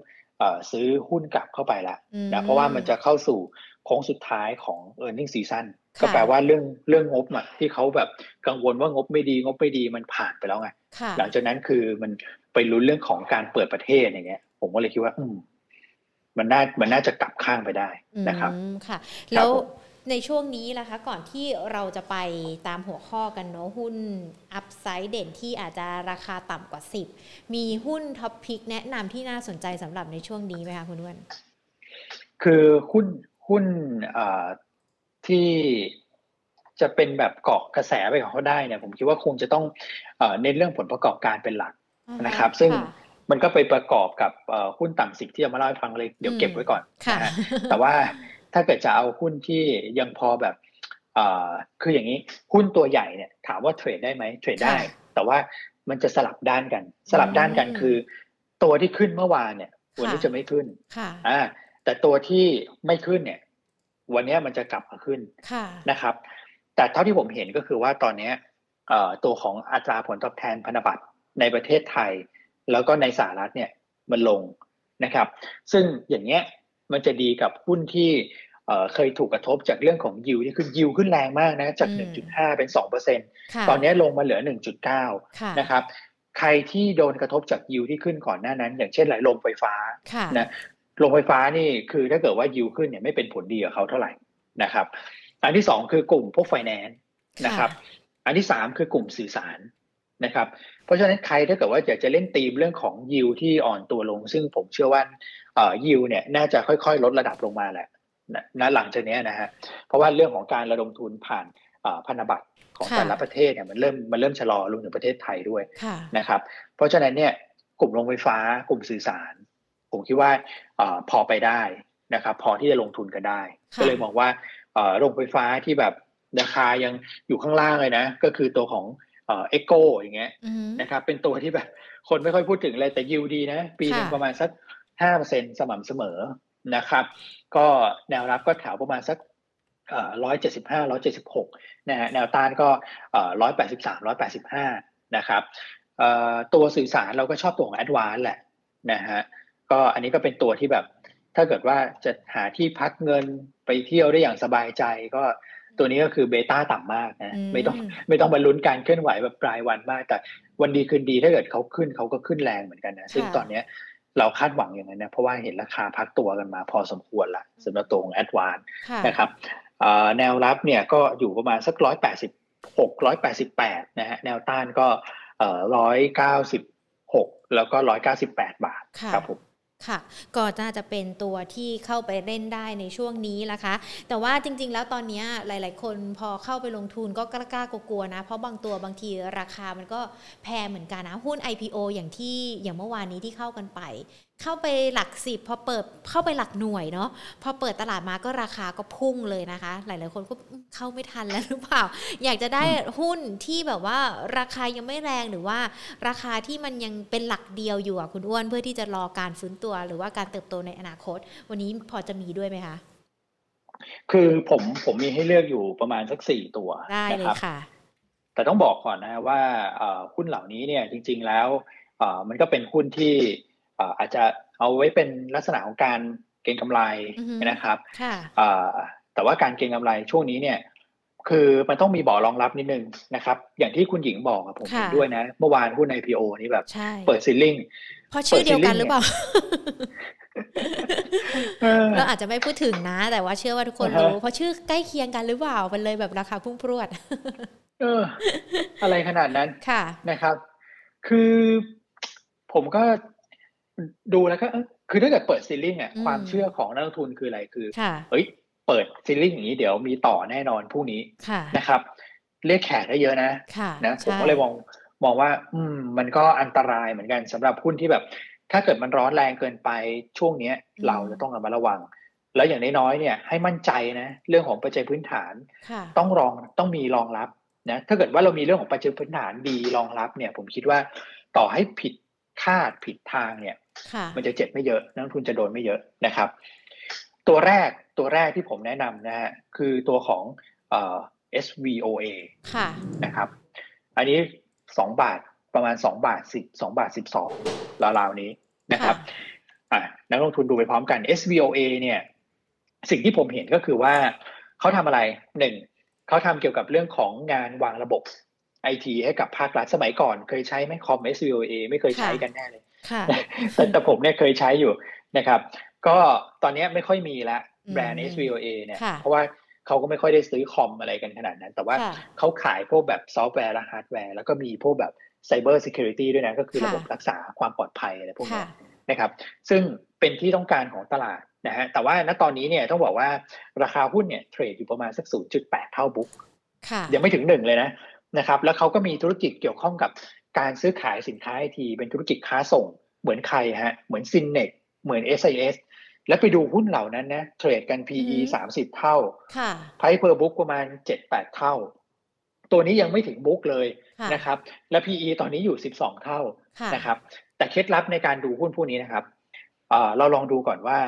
ซื้อหุ้นกลับเข้าไปละนะเพราะว่ามันจะเข้าสู่โค้งสุดท้ายของ e a r n i n g ซีซั่นก็แปลว่าเรื่องเรื่องงบอะที่เขาแบบกังวลว่างบไม่ดีงบไม่ดีมันผ่านไปแล้วไงหลังจากนั้นคือมันไปลุ้นเรื่องของการเปิดประเทศอย่างเงี้ย ผมก็เลยคิดว่า อืม มันน่ามันน่าจะกลับข้างไปได้นะครับค่ะ แล้วในช่วงนี้ล่ะคะก่อนที่เราจะไปตามหัวข้อกันเนาะหุ้น upside เด่นที่อาจจะราคาต่ำกว่า 10 มีหุ้น top pick แนะนำที่น่าสนใจสำหรับในช่วงนี้ไหมคะคุณว้วนคือหุ้นหุ้นที่จะเป็นแบบเกาะกระแสไปของเขาได้เนี่ยผมคิดว่าคงจะต้องเน้นเรื่องผลประกอบการเป็นหลักนะครับ ซึ่ง มันก็ไปประกอบกับหุ้นต่างสิทธิ์ที่จะมาเล่าให้ฟังเลยเดี๋ยวเก็บไว้ก่อนนะแต่ว่าถ้าเกิดจะเอาหุ้นที่ยังพอแบบคืออย่างนี้หุ้นตัวใหญ่เนี่ยถามว่าเทรดได้ไหมเทรดได้ แต่ว่ามันจะสลับด้านกัน สลับด้านกันคือ ตัวที่ขึ้นเมื่อวานเนี่ย วันนี้จะไม่ขึ้นอ่าแต่ตัวที่ไม่ขึ้นเนี่ย วันนี้มันจะกลับมาขึ้นนะครับ แต่เท่าที่ผมเห็นก็คือว่าตอนนี้ตัวของอัตราผลตอบแทนพันธบัตรในประเทศไทย แล้วก็ในสหรัฐเนี่ยมันลงนะครับ ซึ่งอย่างเงี้ยมันจะดีกับหุ้นที่เคยถูกกระทบจากเรื่องของยิวที่ขึ้นยิวขึ้นแรงมากนะจาก 1.5 เป็น 2%ตอนนี้ลงมาเหลือ 1.9 นะครับ ใครที่โดนกระทบจากยิวที่ขึ้นก่อนหน้านั้น อย่างเช่นไหลลมไฟฟ้านะลงไฟฟ้านี่คือถ้าเกิดว่ายิวขึ้นเนี่ยไม่เป็นผลดีกับเขาเท่าไหร่นะครับ อันที่สองคือกลุ่มพวกไฟแนนซ์นะครับ อันที่สามคือกลุ่มสื่อสาร นะครับเพราะฉะนั้นใครถ้าเกิดว่าอยากจะเล่นตีมเรื่องของยิวที่อ่อนตัวลง ซึ่งผมเชื่อว่ายิวเนี่ยน่าจะค่อยๆ ลดระดับลงมาแหละนะหลังจากนี้นะฮะเพราะว่าเรื่องของการระดมทุนผ่านพันธบัตรของแต่ละประเทศเนี่ยมันเริ่มมันเริ่มชะลอลงถึงประเทศไทยด้วยนะครับเพราะฉะนั้นเนี่ยกลุ่มโรงไฟฟ้ากลุ่มสื่อสาร ผมคิดว่าอพอไปได้นะครับพอที่จะลงทุนกันได้ ก็เลยมองว่าโรงไฟฟ้าที่แบบราคายังอยู่ข้างล่างเลยนะ ก็คือตัวของ เอ็กโกอย่างเงี้ยนะครับเป็นตัวที่แบบคนไม่ค่อยพูดถึงเลยแต่ยิวดีนะ ปีหนึ่งประมาณสักห้าเปอร์เซ็นสม่ำเสมอนะครับ ก็แนวรับก็แถวประมาณสักร้อยเจ็ดสิบห้าร้อยเจ็ดสิบหกนะฮะแนวต้านก็ร้อยแปดสิบสามร้อยแปดสิบห้านะครับตัวสื่อสารเราก็ชอบตัวของแอดวานแหละนะฮะก็อันนี้ก็เป็นตัวที่แบบถ้าเกิดว่าจะหาที่พักเงินไปเที่ยวได้อย่างสบายใจก็ ตัวนี้ก็คือเบต้าต่ำมากนะไม่ต้องไม่ต้องบรรลุนการเคลื่อนไหวแบบปลายวันมาก แต่วันดีคืนดีถ้าเกิดเขาขึ้นเขาก็ขึ้นแรงเหมือนกันนะซึ่งตอนเนี้ยเราคาดหวังอย่างนั้นนะเพราะว่าเห็นราคาพักตัวกันมาพอสมควรละสำหรับตัวของแอดวานนะครับแนวรับเนี่ยก็อยู่ประมาณสักร้อยแปดสิบหกร้อยแปดสิบแปดนะฮะแนวต้านก็ร้อยเก้าสิบหกแล้วก็ร้อยเก้าสิบแปดบาทครับผม ค่ะก็น่าจะเป็นตัวที่เข้าไปเล่นได้ในช่วงนี้นะคะ แต่ว่าจริง ๆ แล้วตอนนี้หลาย ๆ คนพอเข้าไปลงทุนก็กล้ากลัวๆนะ เพราะบางตัวบางทีราคามันก็แพงเหมือนกันนะ หุ้น IPO อย่างที่อย่างเมื่อวานนี้ที่เข้ากันไป เข้าไปหลักสิบพอเปิดเข้าไปหลักหน่วยเนาะพอเปิดตลาดมาก็ราคาก็พุ่งเลยนะคะ หลาย ๆ คนก็เข้าไม่ทันแล้วหรือเปล่า อยากจะได้หุ้นที่แบบว่าราคายังไม่แรงหรือว่าราคาที่มันยังเป็นหลักเดียวอยู่อะคุณอ้วนเพื่อที่จะรอการฟื้นตัวหรือว่าการเติบโตในอนาคต วันนี้พอจะมีด้วยไหมคะ คือผมผมมีให้เลือกอยู่ประมาณสักสี่ตัวได้เลยค่ะ แต่ต้องบอกก่อนนะว่าหุ้นเหล่านี้เนี่ยจริง ๆ แล้วมันก็เป็นหุ้นที่ อาจจะเอาไว้เป็นลักษณะของการเก็งกำไรนะครับแต่ว่าการเก็งกำไรช่วงนี้เนี่ย คือมันต้องมีบ่อรองรับนิดนึงนะครับ อย่างที่คุณหญิงบอกผมเห็นด้วยนะ เมื่อวานหุ้น IPO นี่แบบ เปิดซิลลิงเพราะชื่อเดียวกันหรือเปล่าเราอาจจะไม่พูดถึงนะ แต่ว่าเชื่อว่าทุกคนรู้ เพราะชื่อใกล้เคียงกันหรือเปล่ามันเลยแบบราคาพุ่งพรวดเออ อะไรขนาดนั้นค่ะนะครับ คือผมก็ ดูแล้วก็คือถ้าเกิดเปิดซีลิ่งอะความเชื่อของนักลงทุนคืออะไรคือเฮ้ย เปิดซีลิ่งอย่างนี้เดี๋ยวมีต่อแน่นอนพรุ่งนี้นะครับ เรียกแขกได้เยอะนะนะผมก็เลยมองมองว่า อืม มันก็อันตรายเหมือนกันสำหรับหุ้นที่แบบ ถ้าเกิดมันร้อนแรงเกินไปช่วงเนี้ย เราจะต้องระมัดระวัง แล้วอย่างน้อยๆเนี่ย ให้มั่นใจนะ เรื่องของปัจจัยพื้นฐาน ต้องรองต้องมีรองรับนะถ้าเกิดว่าเรามีเรื่องของปัจจัยพื้นฐานดีรองรับเนี่ย ผมคิดว่าต่อให้ผิดคาดผิดทางเนี่ย มันจะเจ็บไม่เยอะนักทุนจะโดนไม่เยอะนะครับ ตัวแรกตัวแรกที่ผมแนะนำนะฮะคือตัวของเอ่อ SVOA ค่ะนะครับ อันนี้สองบาทประมาณสองบาทสิบสองบาทสิบสองราวๆนี้นะครับอ่านักลงทุนดูไปพร้อมกัน SVOA เนี่ย สิ่งที่ผมเห็นก็คือว่าเขาทำอะไรหนึ่งเขาทำเกี่ยวกับเรื่องของงานวางระบบไอทีให้กับภาครัฐสมัยก่อน เคยใช้ไหมคอม SVOA ไม่เคยใช้กันแน่เลย แต่ผมเนี่ยเคยใช้อยู่นะครับ ก็ตอนนี้ไม่ค่อยมีละแบรนด์ SVOA เนี่ย เพราะว่าเขาก็ไม่ค่อยได้ซื้อคอมอะไรกันขนาดนั้น แต่ว่าเขาขายพวกแบบซอฟต์แวร์และฮาร์ดแวร์ แล้วก็มีพวกแบบcyber security ด้วยนะ ก็คือระบบรักษาความปลอดภัยอะไรพวกนี้นะครับ ซึ่งเป็นที่ต้องการของตลาดนะฮะ แต่ว่าณตอนนี้เนี่ยต้องบอกว่าราคาหุ้นเนี่ย trade อยู่ประมาณสัก 0.8 เท่า book ยังไม่ถึงหนึ่งเลยนะนะครับ แล้วเขาก็มีธุรกิจเกี่ยวข้องกับ การซื้อขายสินค้าไอทีเป็นธุรกิจค้าส่ง เหมือนใครฮะ เหมือน Synnex เหมือน SIS แล้วไปดูหุ้นเหล่านั้นนะ trade กัน PE สามสิบเท่า price per book ประมาณเจ็ดแปดเท่า ตัวนี้ยังไม่ถึงบุ๊กเลยนะครับ และ PE ตอนนี้อยู่สิบสองเท่านะครับ แต่เคล็ดลับในการดูหุ้นพวกนี้นะครับเราลองดูก่อนว่า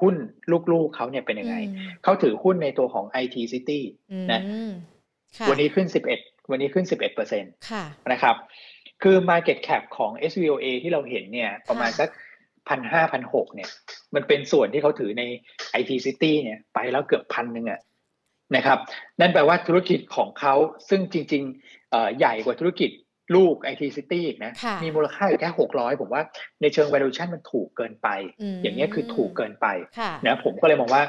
หุ้นลูกๆเขาเนี่ยเป็นยังไง เขาถือหุ้นในตัวของ IT City นะ วันนี้ขึ้นสิบเอ็ด วันนี้ขึ้น 11%เปอร์เซ็นต์นะครับ คือ Market Cap ของ SVOA ที่เราเห็นเนี่ยประมาณสักพันห้าพันหกเนี่ย มันเป็นส่วนที่เขาถือใน IT City เนี่ยไปแล้วเกือบพันหนึ่งอะนะครับ นั่นแปลว่าธุรกิจของเขาซึ่งจริงๆใหญ่กว่าธุรกิจลูก IT City อีกนะ มีมูลค่าอยู่แค่หกร้อยผมว่าในเชิง valuation มันถูกเกินไป อย่างนี้คือถูกเกินไปนะผมก็เลยมองว่า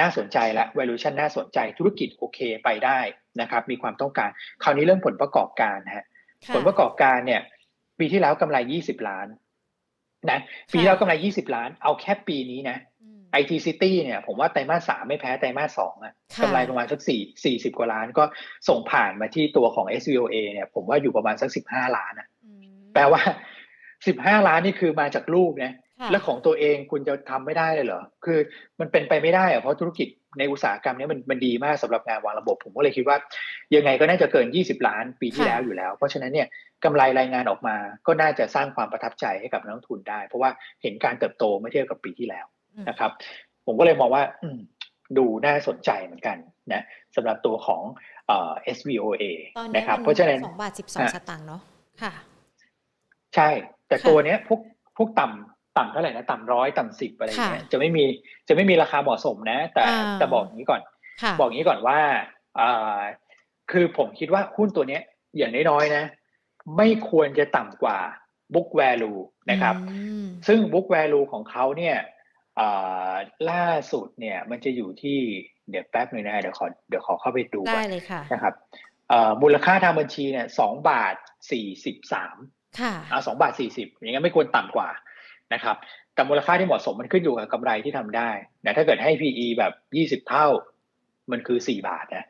น่าสนใจและ valuation น่าสนใจธุรกิจโอเคไปได้นะครับมีความต้องการ คราวนี้เรื่องผลประกอบการฮะผลประกอบการเนี่ยปีที่แล้วกำไร 20 ล้านนะปีที่แล้วกำไร 20 ล้าน เอาแค่ปีนี้นะไอทีซิตี้เนี่ย ผมว่าไตรมาสสามไม่แพ้ไตรมาสสองอะกำไรประมาณสักสี่สี่สิบกว่าล้านก็ส่งผ่านมาที่ตัวของ SVOA เนี่ย ผมว่าอยู่ประมาณสักสิบห้าล้านอะแปลว่าสิบห้าล้านนี่คือมาจากลูกนะ แล้วของตัวเองคุณจะทำไม่ได้เลยเหรอ คือมันเป็นไปไม่ได้อะเพราะธุรกิจในอุตสาหกรรมนี้มันมันดีมากสำหรับงานวางระบบ ผมก็เลยคิดว่า ยังไงก็น่าจะเกิน 20 ล้านปีที่แล้วอยู่แล้ว เพราะฉะนั้นเนี่ยกำไรรายงานออกมาก็น่าจะสร้างความประทับใจให้กับนักลงทุนได้ เพราะว่าเห็นการเติบโตเมื่อเทียบกับปีที่แล้วนะครับ ผมก็เลยมองว่าดูน่าสนใจเหมือนกันนะสำหรับตัวของเอ่อ SVOA นะครับ เพราะฉะนั้นสองบาทสิบสองสตางค์เนาะค่ะ ใช่ แต่ตัวเนี้ยพวกพวกต่ำ ต่ำเท่าไหร่นะต่ำร้อยต่ำสิบอะไรเงี้ยจะไม่มีจะไม่มีราคาเหมาะสมนะ แต่แต่บอกอย่างนี้ก่อน บอกอย่างนี้ก่อนว่าอ่าคือผมคิดว่าหุ้นตัวเนี้ย อย่างน้อยๆนะ ไม่ควรจะต่ำกว่า book value นะครับ ซึ่ง book value ของเขาเนี่ยล่าสุดเนี่ย มันจะอยู่ที่เดี๋ยวแป๊บหนึ่งนะเดี๋ยวขอเดี๋ยวขอเข้าไปดูได้เลยค่ะนะครับมูลค่าทางบัญชีเนี่ยสองบาทสี่สิบสามค่ะสองบาทสี่สิบอย่างงี้นไม่ควรต่ำกว่า นะครับแต่มูลค่าที่เหมาะสมมันขึ้นอยู่กับกำไรที่ทำได้นะถ้าเกิดให้ PE แบบยี่สิบเท่า มันคือสี่บาทนะ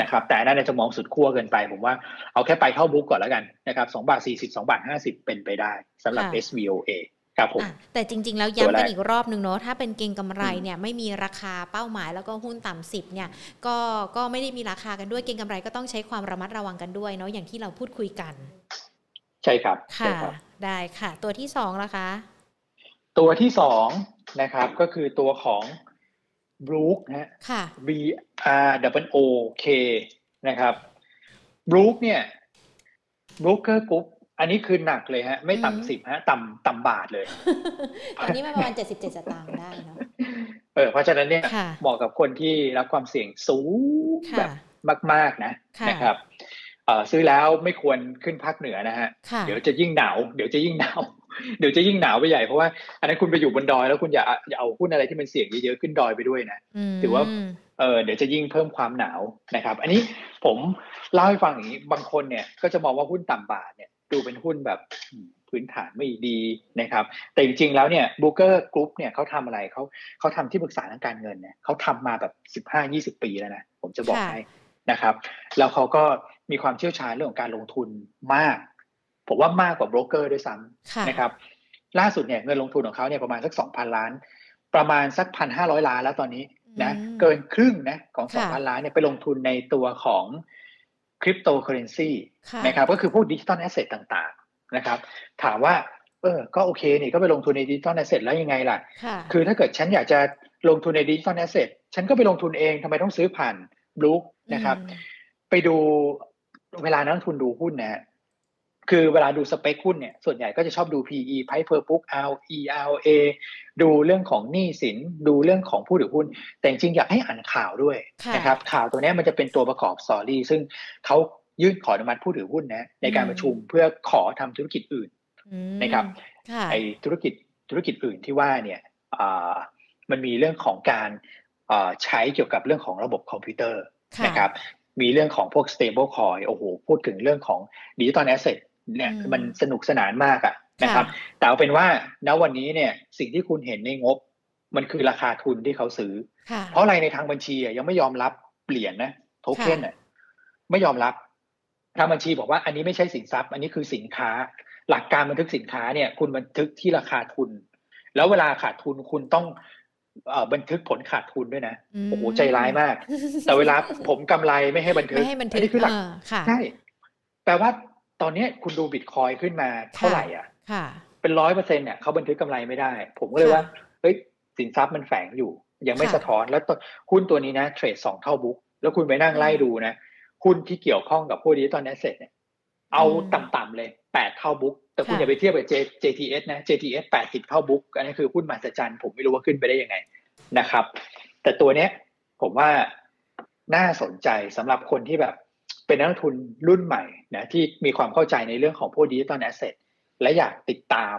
นะครับ แต่นั่นจะมองสุดขั้วเกินไป ผมว่าเอาแค่ไปเท่าบุ๊กก่อนแล้วกันนะครับสองบาทสี่สิบสองบาทห้าสิบเป็นไปได้สำหรับ SVOA ครับผมแต่จริง ๆ แล้วย้ำกันอีกรอบหนึ่งเนาะถ้าเป็นเก่งกำไรเนี่ยไม่มีราคาเป้าหมายแล้วก็หุ้นต่ำสิบเนี่ยก็ก็ไม่ได้มีราคากันด้วยเก่งกำไรก็ต้องใช้ความระมัดระวังกันด้วยเนาะอย่างที่เราพูดคุยกัน ใช่ครับค่ะ ได้ค่ะ ตัวที่สองละคะ ตัวที่สองนะครับก็คือตัวของBROOK นะค่ะ B R O O K นะครับ BROOK เนี่ย Brooker Group อันนี้คือหนักเลยฮะ ไม่ต่ำสิบฮะ ต่ำต่ำบาทเลย ตอนนี้มาประมาณเจ็ดสิบเจ็ดสตางค์ได้เนาะเออเพราะฉะนั้นเนี่ยเหมาะกับคนที่รับความเสี่ยงสูงแบบมาก ๆ นะนะครับเออ ซื้อแล้วไม่ควรขึ้นภาคเหนือนะฮะ เดี๋ยวจะยิ่งหนาว เดี๋ยวจะยิ่งหนาว เดี๋ยวจะยิ่งหนาวไปใหญ่เพราะว่าอันนั้นคุณไปอยู่บนดอยแล้วคุณอย่าอย่าเอาหุ้นอะไรที่มันเสี่ยงเยอะๆขึ้นดอยไปด้วยนะ ถือว่าเออเดี๋ยวจะยิ่งเพิ่มความหนาวนะครับ อันนี้ผมเล่าให้ฟังอย่างนี้ บางคนเนี่ยก็จะมองว่าหุ้นต่ำบาทเนี่ยดูเป็นหุ้นแบบพื้นฐานไม่ดีนะครับ แต่จริงๆแล้วเนี่ย Brooker Group เนี่ยเขาทำอะไรเขาเขาทำที่ปรึกษาทางการเงินเนี่ยเขาทำมาแบบสิบห้ายี่สิบปีแล้วนะ ผมจะบอกให้ นะครับแล้วเขาก็มีความเชี่ยวชาญเรื่องของการลงทุนมาก ผมว่ามากกว่าโบรกเกอร์ด้วยซ้ำนะครับ ล่าสุดเนี่ยเงินลงทุนของเขาเนี่ยประมาณสักสองพันล้าน ประมาณสักพันห้าร้อยล้านแล้วตอนนี้นะเกินครึ่งนะของสองพันล้านเนี่ยไปลงทุนในตัวของคริปโตเคอร์เรนซีนะครับก็คือพวก digital asset ต่างๆนะครับ ถามว่าเออ ก็โอเคนี่ก็ไปลงทุนใน digital asset แล้วยังไงล่ะ คือถ้าเกิดฉันอยากจะลงทุนใน digital asset ฉันก็ไปลงทุนเองทำไมต้องซื้อผ่าน บลูคนะครับ ไปดูเวลานักลงทุนดูหุ้นนะคือเวลาดูสเปคหุ้นเนี่ยส่วนใหญ่ก็จะชอบดู PE Price per book RE ROA ดูเรื่องของหนี้สิน ดูเรื่องของผู้ถือหุ้น แต่จริงอยากให้อ่านข่าวด้วยนะครับข่าวตัวนี้มันจะเป็นตัวประกอบสอรี่ซึ่งเขายื่นขออนุมัติผู้ถือหุ้นนะในการประชุมเพื่อขอทำธุรกิจอื่นนะครับไอธุรกิจธุรกิจอื่นที่ว่าเนี่ยมันมีเรื่องของการ ใช้เกี่ยวกับเรื่องของระบบคอมพิวเตอร์นะครับมีเรื่องของพวก stable coin โอ้โห พูดถึงเรื่องของ digital asset เนี่ยมันสนุกสนานมากอะนะครับ แต่เอาเป็นว่าณวันนี้เนี่ยสิ่งที่คุณเห็นในงบ มันคือราคาทุนที่เขาซื้อ เพราะอะไรในทางบัญชียังไม่ยอมรับเหรียญนะโทเค็นเนี่ยไม่ยอมรับทางบัญชีบอกว่าอันนี้ไม่ใช่สินทรัพย์ อันนี้คือสินค้า หลักการบันทึกสินค้าเนี่ย คุณบันทึกที่ราคาทุน แล้วเวลาขาดทุนคุณต้อง บันทึกผลขาดทุนด้วยนะโอ้โหใจร้ายมาก แต่เวลาผมกำไรไม่ให้บันทึกอันนี้คือหลักใช่แปลว่าตอนนี้คุณดูบิตคอยน์ขึ้นมาเท่าไหร่อะเป็นร้อยเปอร์เซ็นต์เนี่ยเขาบันทึกกำไรไม่ได้ ผมก็เลยว่าเฮ้ยสินทรัพย์มันแฝงอยู่ ยังไม่สะท้อนแล้วหุ้นตัวนี้นะเทรดสองเท่า book แล้วคุณไปนั่งไล่ดูนะหุ้นที่เกี่ยวข้องกับพวก digital asset เนี่ยเอาต่ำๆเลย แปดเท่า book แต่คุณอย่าไปเทียบกับ JTS นะ JTS แปดสิบเท่า book อันนี้คือหุ้นมหัศจรรย์ ผมไม่รู้ว่าขึ้นไปได้ยังไงนะครับ แต่ตัวเนี้ยผมว่าน่าสนใจสำหรับคนที่แบบเป็นนักลงทุนรุ่นใหม่นะที่มีความเข้าใจในเรื่องของพวก digital asset และอยากติดตาม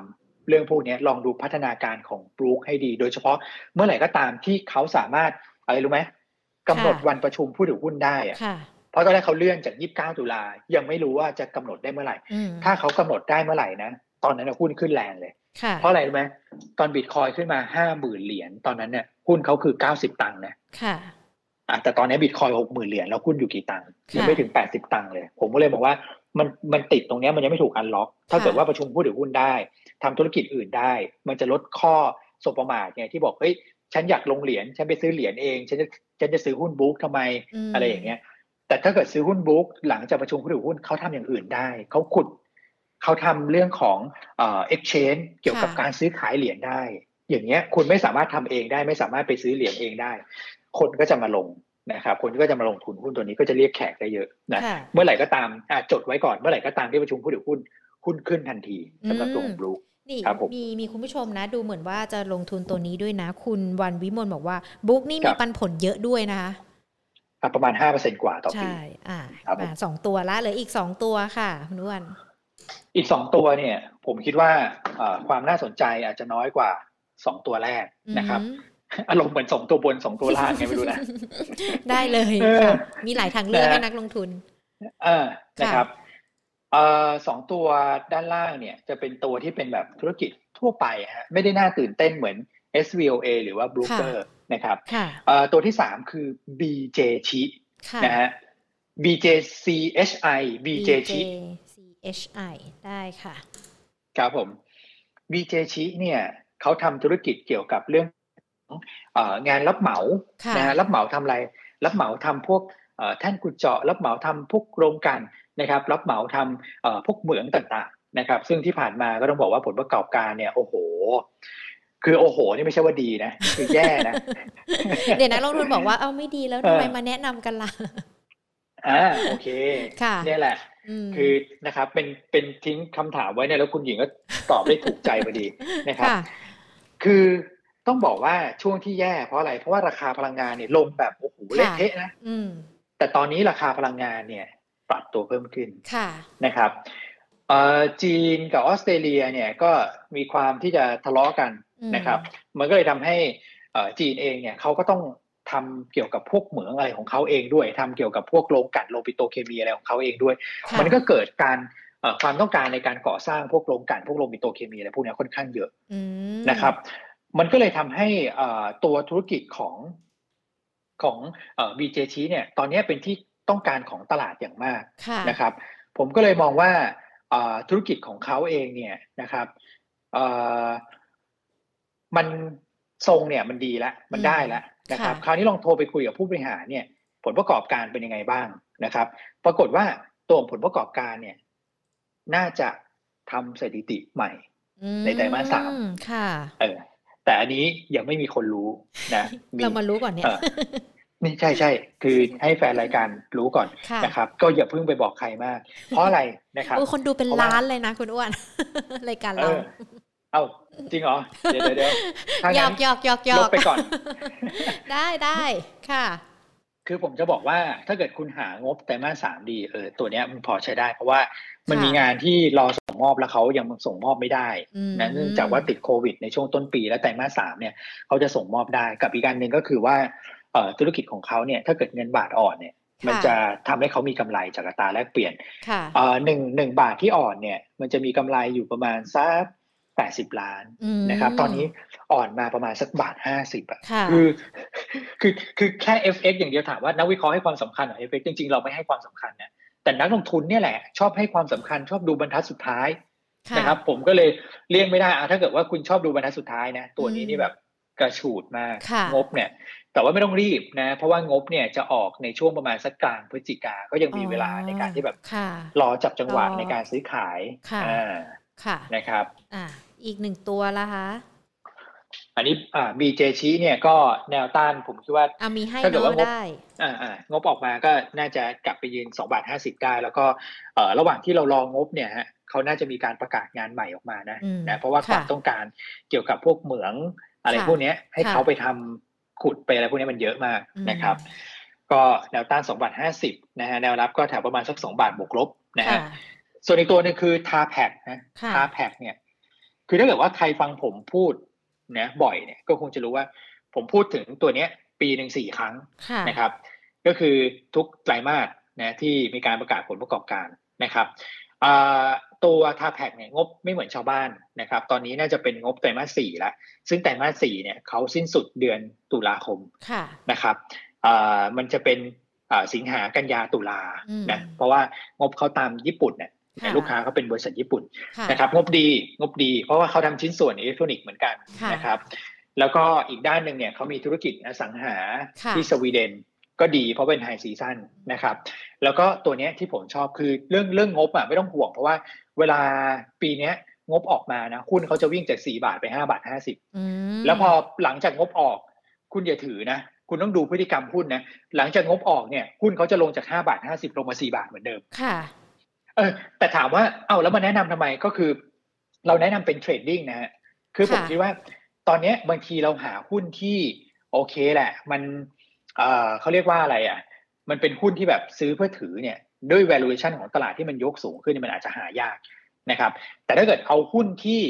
เรื่องพวกนี้ลองดูพัฒนาการของ BROOK ให้ดี โดยเฉพาะเมื่อไหร่ก็ตามที่เขาสามารถอะไรรู้ไหมกำหนดวันประชุมผู้ถือหุ้นได้อะ เพราะตอนแรกเขาเลื่อนจาก 29 ตุลายังไม่รู้ว่าจะกำหนดได้เมื่อไหร่ ถ้าเขากำหนดได้เมื่อไหร่นะ ตอนนั้นหุ้นขึ้นแรงเลย เพราะอะไรรู้ไหมตอนบิตคอยขึ้นมาห้าหมื่นเหรียญตอนนั้นเนี่ยหุ้นเขาคือเก้าสิบตังค์นะค่ะแต่ตอนนี้บิตคอยหกหมื่นเหรียญแล้วหุ้นอยู่กี่ตังค์ยังไม่ถึงแปดสิบตังค์เลย ผมก็เลยบอกว่ามันมันติดตรงนี้มันยังไม่ถูกอันล็อก ถ้าเกิดว่าประชุมผู้ถือหุ้นได้ทำธุรกิจอื่นได้ มันจะลดข้อสบประมาทไงที่บอกเฮ้ยฉันอยากลงเหรียญฉันไปซื้อเหรียญเองฉันจะฉันจะซื้อหุ้นบุ๊กทำไมอะไรอย่างเงี้ย แต่ถ้าเกิดซื้อหุ้นบุ๊กหลังจากประชุมผู้ถือหุ้นเขาทำอย่างอื่นได้ เขาขุดเขาทำเรื่องของเอ่อ exchange เกี่ยวกับการซื้อขายเหรียญได้ อย่างเงี้ยคุณไม่สามารถทำเองได้ ไม่สามารถไปซื้อเหรียญเองได้ คนก็จะมาลงนะครับคนก็จะมาลงทุนหุ้นตัวนี้ก็จะเรียกแขกได้เยอะนะเมื่อไหร่ก็ตามจดไว้ก่อนเมื่อไหร่ก็ตามที่ประชุมผู้ถือหุ้นหุ้นขึ้นทันทีสำหรับตัวของบลูนี่ครับผมมีมีคุณผู้ชมนะ ดูเหมือนว่าจะลงทุนตัวนี้ด้วยนะ คุณวันวิมลบอกว่าบุ๊กนี่ครัมีบปันผลเยอะด้วยนะคะอะ ประมาณห้าเปอร์เซ็นกว่าต่อปีใช่อ่าครับผมมาสองตัวละเหลืออีกสองตัวค่ะคุณอ้วน อีกสองตัวเนี่ย ผมคิดว่าเอ่อความน่าสนใจอาจจะน้อยกว่าสองตัวแรกนะครับอืมอารมณ์เหมือนสองตัวบนสองตัวล่างไงไม่รู้นะ ได้เลยเออค่ะมีหลายทางเลือกนะให้นักลงทุนเออนะครับเอ่อสองตัวด้านล่างเนี่ย จะเป็นตัวที่เป็นแบบธุรกิจทั่วไปฮะไม่ได้น่าตื่นเต้นเหมือน SVOA หรือว่า Broker นะครับค่ะเอ่อตัวที่สามคือ BJ ชิค่ะนะฮะ BJCHI BJ ชิ CHI ได้ค่ะครับผม BJ ชิเนี่ยเขาทำธุรกิจเกี่ยวกับเรื่องของเอ่องานรับเหมาค่ะนะฮะรับเหมาทำอะไร รับเหมาทำพวกเอ่อแท่นกุญเจาะ รับเหมาทำพวกโรงกลันนะครับ รับเหมาทำเอ่อพวกเหมืองต่างๆนะครับ ซึ่งที่ผ่านมาก็ต้องบอกว่าผลประกอบการเนี่ยโอ้โห คือโอ้โห นี่ไม่ใช่ว่าดีนะ คือแย่นะ เดี๋ยวนักลงทุนบอกว่าเอาไม่ดีแล้วเออทำไมมาแนะนำกันล่ะอ่าโอเคค่ะเนี่ยแหละมคือนะครับ เป็นเป็นทิ้งคำถามไว้เนี่ยแล้วคุณหญิงก็ตอบได้ถูกใจพอดีนะครับค่ะคือต้องบอกว่าช่วงที่แย่เพราะอะไร เพราะว่าราคาพลังงานเนี่ยลงแบบโอ้โหเละเทะนะอืมแต่ตอนนี้ราคาพลังงานเนี่ย ปรับตัวเพิ่มขึ้นค่ะนะครับเอ่อจีนกับออสเตรเลียเนี่ยก็มีความที่จะทะเลาะกันอืม นะครับ มันก็เลยทำให้เอ่อจีนเองเนี่ยเขาก็ต้องทำเกี่ยวกับพวกเหมืองอะไรของเขาเองด้วยทำเกี่ยวกับพวกโรงกลั่นโลปิโตเคมีอะไรของเขาเองด้วยค่ะมันก็เกิดการเอ่อความต้องการในการก่อสร้างพวกโรงกลั่นพวกโลปิโตเคมีอะไรพวกเนี้ยค่อนข้างเยอะอืมนะครับ มันก็เลยทำให้เอ่อตัวธุรกิจของของเอ่อ BJC เนี่ย ตอนนี้เป็นที่ต้องการของตลาดอย่างมากค่ะนะครับ ผมก็เลยมองว่าเอ่อธุรกิจของเขาเองเนี่ยนะครับเอ่อ มันทรงเนี่ยมันดีแล้วมันได้แล้วนะครับคราวนี้ลองโทรไปคุยกับผู้บริหารเนี่ยผลประกอบการเป็นยังไงบ้างนะครับ ปรากฏว่าตัวผลประกอบการเนี่ย น่าจะทำสถิติใหม่อืในไตรมาสสามค่ะเออ แต่อันนี้ยังไม่มีคนรู้นะเรามารู้ก่อนเนี่ยเออนี่ใช่ใช่คือให้แฟนรายการรู้ก่อนค่ะนะครับ ก็อย่าเพิ่งไปบอกใครมาก เพราะอะไรนะครับโอ้ยคนดูเป็นเพราะว่าล้านเลยนะคุณอ้วนรายการเอเราอ เอ้าจริงเหรอ เดี๋ยวเดี๋ยวเดี๋ยวถ้าหยงั้อนกหยอกหยอกหยลอบกไปก่อน ได้ได้ค่ะ คือผมจะบอกว่าถ้าเกิดคุณหางบไตรมาสสามดีเออตัวเนี้ยมันพอใช้ได้ เพราะว่ามันค่ะมีงานที่รอส่งมอบแล้วเขายังส่งมอบไม่ได้อืมนะเนื่องจากว่าติดโควิดในช่วงต้นปี และไตรมาสสามเนี่ยเขาจะส่งมอบได้กับอีกการหนึ่งก็คือว่าเอ่อธุรกิจของเขาเนี่ยถ้าเกิดเงินบาทอ่อนเนี่ยมันจะทำให้เขามีกำไรจากอัตราแลกเปลี่ยนค่ะเอ่อหนึ่งหนึ่งบาทที่อ่อนเนี่ย มันจะมีกำไรอยู่ประมาณสัก แปดสิบล้านอืมนะครับ ตอนนี้อ่อนมาประมาณสักบาทห้าสิบอะค่ะคือคือคือแค่ FX อย่างเดียวถามว่านักวิเคราะห์ให้ความสำคัญกับ FX จริงๆ เราไม่ให้ความสำคัญนะแต่นักลงทุนเนี่ยแหละ ชอบให้ความสำคัญชอบดูบรรทัดสุดท้ายค่ะนะครับ ผมก็เลยเลี่ยงไม่ได้อะถ้าเกิดว่าคุณชอบดูบรรทัดสุดท้ายนะ ตัวนี้อืมนี่แบบกระฉูดมากค่ะงบเนี่ย แต่ว่าไม่ต้องรีบนะ เพราะว่างบเนี่ยจะออกในช่วงประมาณสักกลางพฤศจิกาก็ยังมีเวลาในการที่แบบค่ะรอจับจังหวะรอในการซื้อขายค่ะอ่า ค่ะนะครับอ่าอีกหนึ่งตัวละคะ อันนี้อ่า BJ ชี้เนี่ยก็แนวต้านผมคิดว่าอ่ามีให้ถ้าเกิดเนว่าอะงบได้อ่าอ่างบออกมาก็น่าจะกลับไปยืน2บาท50ได้ แล้วก็เอ่อระหว่างที่เรารองบเนี่ยฮะเขาน่าจะมีการประกาศงานใหม่ออกมานะอืมนะเพราะว่าค่ะความต้องการเกี่ยวกับพวกเหมืองอะไรค่ะพวกเนี้ยให้ค่ะเขาไปทำขุดไปอะไรพวกนี้มันเยอะมากอืมนะครับ ก็แนวต้าน2บาท50นะฮะแนวรับก็แถวประมาณสัก2บาทบวกลบนะค่ะฮะ ส่วนอีกตัวหนึงคือทาแพกนะค่ะทาแพกเนี่ย คือถ้าเกิดว่าใครฟังผมพูดนะบ่อยเนี่ยก็คงจะรู้ว่า ผมพูดถึงตัวเนี้ย ปีหนึ่งสี่ครั้งค่ะนะครับ ก็คือทุกไตรมาสนะที่มีการประกาศผลประกอบการนะครับอ่าตัวทาแพกเนี่ยงบไม่เหมือนชาวบ้านนะครับ ตอนนี้น่าจะเป็นงบไตรมาสสี่แล้วซึ่งไตรมาสสี่เนี่ยเขาสิ้นสุดเดือนตุลาคมค่ะนะครับอ่ามันจะเป็นอ่าสิงหากันยาตุลาอืมนะเพราะว่างบเขาตามญี่ปุ่นเนี่ยค่ะ ลูกค้าเขาเป็นบริษัทญี่ปุ่นค่ะนะครับงบดีงบดี เพราะว่าเขาทำชิ้นส่วนอิเล็กทรอนิกส์เหมือนกันค่ะนะครับแล้วก็อีกด้านหนึ่งเนี่ยเขามีธุรกิจอสังหาค่ะที่สวีเดนก็ดีเพราะเป็นไฮซีซันนะครับแล้วก็ตัวเนี้ยที่ผมชอบคือเรื่องเรื่องงบอะไม่ต้องห่วงเพราะว่าเวลาปีเนี้ยงบออกมานะหุ้นเขาจะวิ่งจาก4บาทไป5บาท50อืมแล้วพอหลังจากงบออก คุณอย่าถือนะ คุณต้องดูพฤติกรรมหุ้นนะ หลังจากงบออกเนี่ยหุ้นเขาจะลงจาก5บาท50ลงมา4บาทเหมือนเดิมค่ะ เออแต่ถามว่าเอ้าแล้วมาแนะนำทำไมก็คือ เราแนะนำเป็น trading นะฮะคือผมคิดว่าตอนนี้บางทีเราหาหุ้นที่โอเคแหละ มันเอ่อเขาเรียกว่าอะไรอะ มันเป็นหุ้นที่แบบซื้อเพื่อถือเนี่ย ด้วย valuation ของตลาดที่มันยกสูงขึ้นมันอาจจะหายากนะครับ แต่ถ้าเกิดเอาหุ้นที่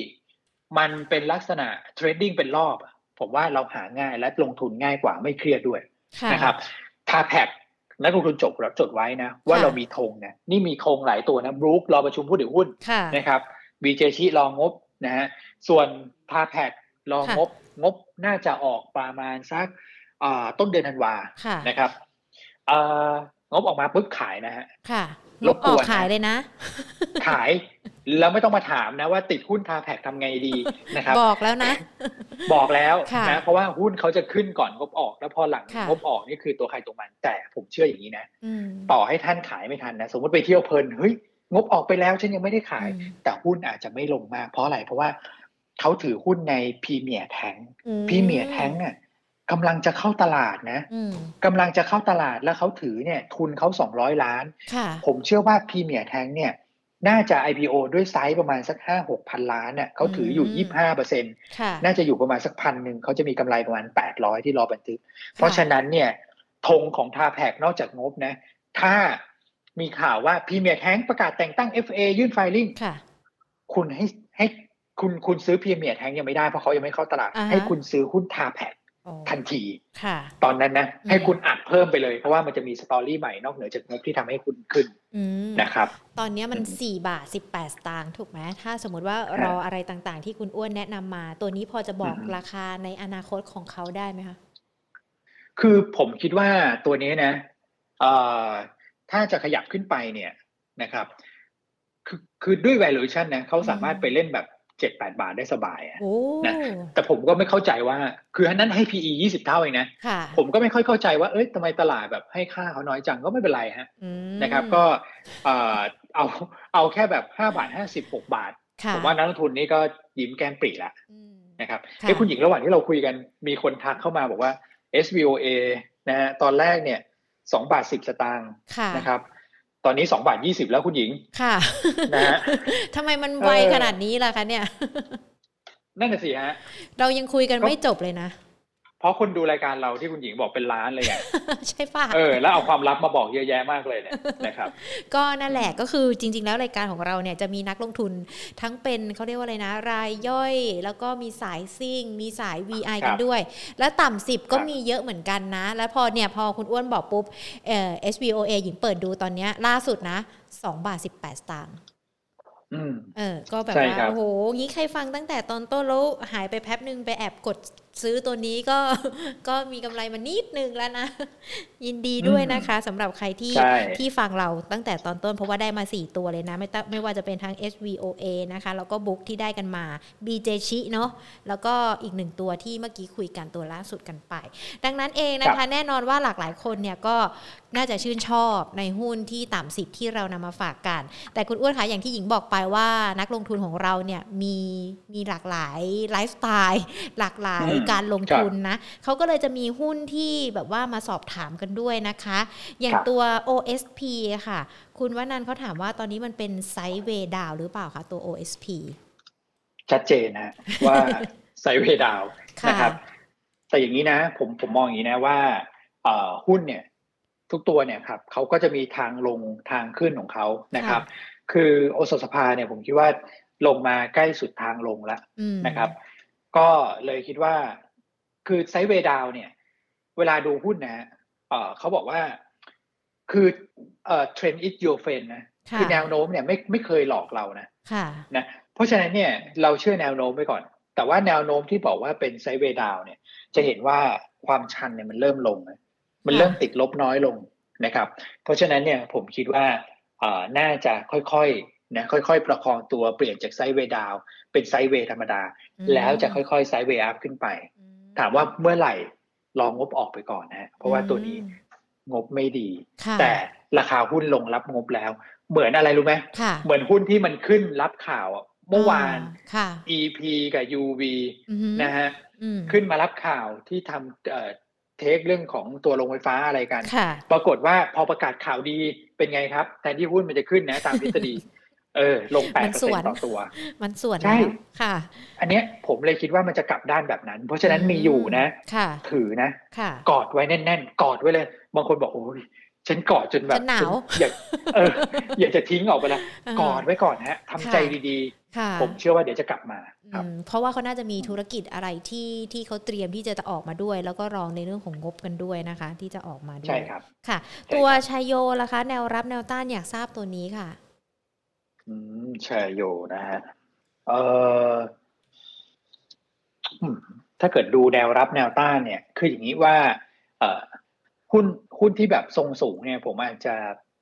มันเป็นลักษณะ trading เป็นรอบ ผมว่าเราหาง่ายและลงทุนง่ายกว่าไม่เครียดด้วยนะครับทาแพก นักลงทุนจบแล้วจดไว้นะ ว่าเรามีธงนะนี่มีธงหลายตัวนะบรูครอประชุมผู้ถือหุ้นนะครับบีเจชิรองบนะฮะส่วนทาแพกรองบงบน่าจะออกประมาณสักต้นเดือนธันวานะครับงบออกมาปุ๊บขายนะฮะค่ะ ลบออกขายเลยนะ ขายแล้วไม่ต้องมาถามนะว่าติดหุ้นทาแพกทำไงดีนะครับ บอกแล้วนะ บอกแล้วนะเพราะว่าหุ้นเขาจะขึ้นก่อนงบออกแล้วพอหลังงบออกนี่คือตัวใครตัวมันแต่ผมเชื่ออย่างนี้นะต่อให้ท่านขายไม่ทันนะ สมมติไปเที่ยวเพลินเฮ้ยงบออกไปแล้วฉันยังไม่ได้ขาย แต่หุ้นอาจจะไม่ลงมาก เพราะอะไรเพราะว่าเขาถือหุ้นในพรีเมียร์แทงพรีเมียร์แทงเนี่ย กำลังจะเข้าตลาดนะกำลังจะเข้าตลาดแล้วเขาถือเนี่ย ทุนเขาสองร้อยล้าน ผมเชื่อว่า Premier Tank เนี่ย น่าจะ IPO ด้วยไซส์ประมาณสักห้าหกพันล้านเนี่ยเขาถืออยู่ยี่ห้าเปอร์เซ็นต์น่าจะอยู่ประมาณสักพันหนึ่งเขาจะมีกำไรประมาณแปดร้อยที่รอบันทึก เพราะฉะนั้นเนี่ยธงของ TAPAC นอกจากงบนะ ถ้ามีข่าวว่า Premier Tank ประกาศแต่งตั้ง FA ยื่น filing คุณให้ให้คุณคุณซื้อ Premier Tank ยังไม่ได้เพราะเขายังไม่เข้าตลาด ให้คุณซื้อหุ้น TAPAC ทันที ตอนนั้นนะ ให้คุณอัดเพิ่มไปเลย เพราะว่ามันจะมี story ใหม่นอกเหนือจากงบที่ทำให้คุณขึ้นนะครับ ตอนนี้มันสี่บาทสิบแปดสตางค์ถูกไหมถ้าสมมติว่ารออะไรต่างๆ ที่คุณอ้วนแนะนำมา ตัวนี้พอจะบอกราคาในอนาคตของเขาได้ไหมคะ คือผมคิดว่าตัวนี้นะถ้าจะขยับขึ้นไปเนี่ยนะครับ คือคือด้วย valuation นะเขาสามารถไปเล่นแบบเจ็ดแปดบาทได้สบายนะแต่ผมก็ไม่เข้าใจว่า คืออันนั้นให้ PE ยี่สิบเท่าเองนะ ผมก็ไม่ค่อยเข้าใจว่าเอ้ยทำไมตลาดแบบให้ค่าเขาน้อยจังก็ไม่เป็นไรฮะนะครับ ก็เอาเอาแค่แบบห้าบาทห้าสิบหกบาท ผมว่านักลงทุนนี่ก็ยิ้มแก้มปรีละนะครับเอ้คุณหญิงระหว่างที่เราคุยกันมีคนทักเข้ามาบอกว่า SVOA นะฮะตอนแรกเนี่ยสองบาทสิบสตางค์นะครับ ตอนนี้สองบาทยี่สิบแล้วคุณหญิง ค่ะนะฮะทำไมมันไวขนาดนี้ล่ะคะเนี่ย นั่นน่ะสิฮะ เรายังคุยกันไม่จบเลยนะ เพราะคนดูรายการเราที่คุณหญิงบอกเป็นล้านเลยอะใช่ปะเออแล้วเอาความลับมาบอกเยอะแยะมากเลยเนี่ยนะครับ ก็นั่นแหละก็คือจริง ๆ แล้วรายการของเราเนี่ยจะมีนักลงทุนทั้งเป็นเขาเรียกว่าอะไรนะ รายย่อย แล้วก็มีสายซิ่ง มีสาย VI กันด้วย แล้วต่ำสิบก็มีเยอะเหมือนกันนะ แล้วพอเนี่ยพอคุณอ้วนบอกปุ๊บเอ่อ SVOA หญิงเปิดดูตอนเนี้ยล่าสุดนะสองบาทสิบแปดสตางค์เออ ก็แบบว่าโอ้โหงี้ใครฟังตั้งแต่ตอนต้นแล้วหายไปแป๊บนึงไปแอบกด ซื้อตัวนี้ก็ก็มีกำไรมานิดนึงแล้วนะ ยินดีด้วยนะคะสำหรับใครที่ที่ฟังเราตั้งแต่ตอนต้นเพราะว่าได้มา 4 ตัวเลยนะ ไม่ไม่ว่าจะเป็นทั้ง SVOA นะคะ แล้วก็บุ๊กที่ได้กันมา BJ ชิเนาะแล้วก็อีกหนึ่งตัวที่เมื่อกี้คุยกันตัวล่าสุดกันไป ดังนั้นเองนะคะ แน่นอนว่าหลากหลายคนเนี่ยก็น่าจะชื่นชอบในหุ้นที่ต่ำสิบที่เรานำมาฝากกัน แต่คุณอ้วนคะอย่างที่หญิงบอกไปว่านักลงทุนของเราเนี่ยมีมีหลากหลายไลฟ์สไตล์หลากหลายการลงทุนนะเขาก็เลยจะมีหุ้นที่แบบว่ามาสอบถามกันด้วยนะคะ อย่างตัว OSP ค่ะ คุณวนันเขาถามว่าตอนนี้มันเป็นไซด์เวดาวหรือเปล่าคะตัว OSP ชัดเจนนะว่าไซด์เวดาวนะครับ แต่อย่างนี้นะ ผมผมมองอย่างนี้นะว่าหุ้นเนี่ย ทุกตัวเนี่ยครับเขาก็จะมีทางลงทางขึ้นของเขานะครับ คือโอสถสภาเนี่ยผมคิดว่าลงมาใกล้สุดทางลงแล้วนะครับ ก็เลยคิดว่า คือ sideway down เนี่ย เวลาดูหุ้นนะเออเขาบอกว่า คือเอ่อ trend is your friend นะคือแนวโน้มเนี่ยไม่ไม่เคยหลอกเรานะนะเพราะฉะนั้นเนี่ยเราเชื่อแนวโน้มไปก่อน แต่ว่าแนวโน้มที่บอกว่าเป็น sideway down เนี่ย จะเห็นว่าความชันเนี่ยมันเริ่มลงมันเริ่มติดลบน้อยลงนะครับ เพราะฉะนั้นเนี่ยผมคิดว่าเอ่อน่าจะค่อยๆนะค่อยๆ ประคองตัวเปลี่ยนจากไซด์เวดาว เป็นไซด์เวธรรมดา แล้วจะค่อยๆไซด์เวอัพขึ้นไป ถามว่าเมื่อไหร่ลองงบออกไปก่อนนะ เพราะว่าตัวนี้งบไม่ดี แต่ราคาหุ้นลงรับงบแล้ว เหมือนอะไรรู้ไหมเหมือนหุ้นที่มันขึ้นรับข่าวเมื่อวาน EP กับ UV นะฮะขึ้นมารับข่าวที่ทำเทคเรื่องของตัวโรงไฟฟ้าอะไรกัน ปรากฏว่าพอประกาศข่าวดีเป็นไงครับ แทนที่หุ้นมันจะขึ้นนะตามทฤษฎี เออ ลงแปดมันเปอร์ส่เซ็วนนต์ต่อตัว มันส่วนใช่แล้วค่ะ อันเนี้ยผมเลยคิดว่ามันจะกลับด้านแบบนั้น เพราะฉะนั้นมีอยู่นะค่ะ ถือนะค่ะกอดไว้แน่น ๆ กอดไว้เลย บางคนบอกโอ้ยฉันกอดจนแบบฉันหนาวฉัอยากเอออยากจะทิ้งออกไปละเออกอดไว้ก่อนฮะทำใจดีค่ะๆผมเชื่อว่าเดี๋ยวจะกลับมาครับอืมเพราะว่าเขาน่าจะมีธุรกิจอะไรที่ที่เขาเตรียมที่จะออกมาด้วย แล้วก็รองในเรื่องของงบกันด้วยนะคะ ที่จะออกมาด้วยใช่ครับ ค่ะใช่ครับตัวชายโยล่ะคะ แนวรับแนวต้านอยากทราบตัวนี้ค่ะ อืมแชร์โยนะฮะเอออืมถ้าเกิดดูแนวรับแนวต้านเนี่ย คืออย่างนี้ว่า เอ่อหุ้นหุ้นที่แบบทรงสูงเนี่ย ผมอาจจะ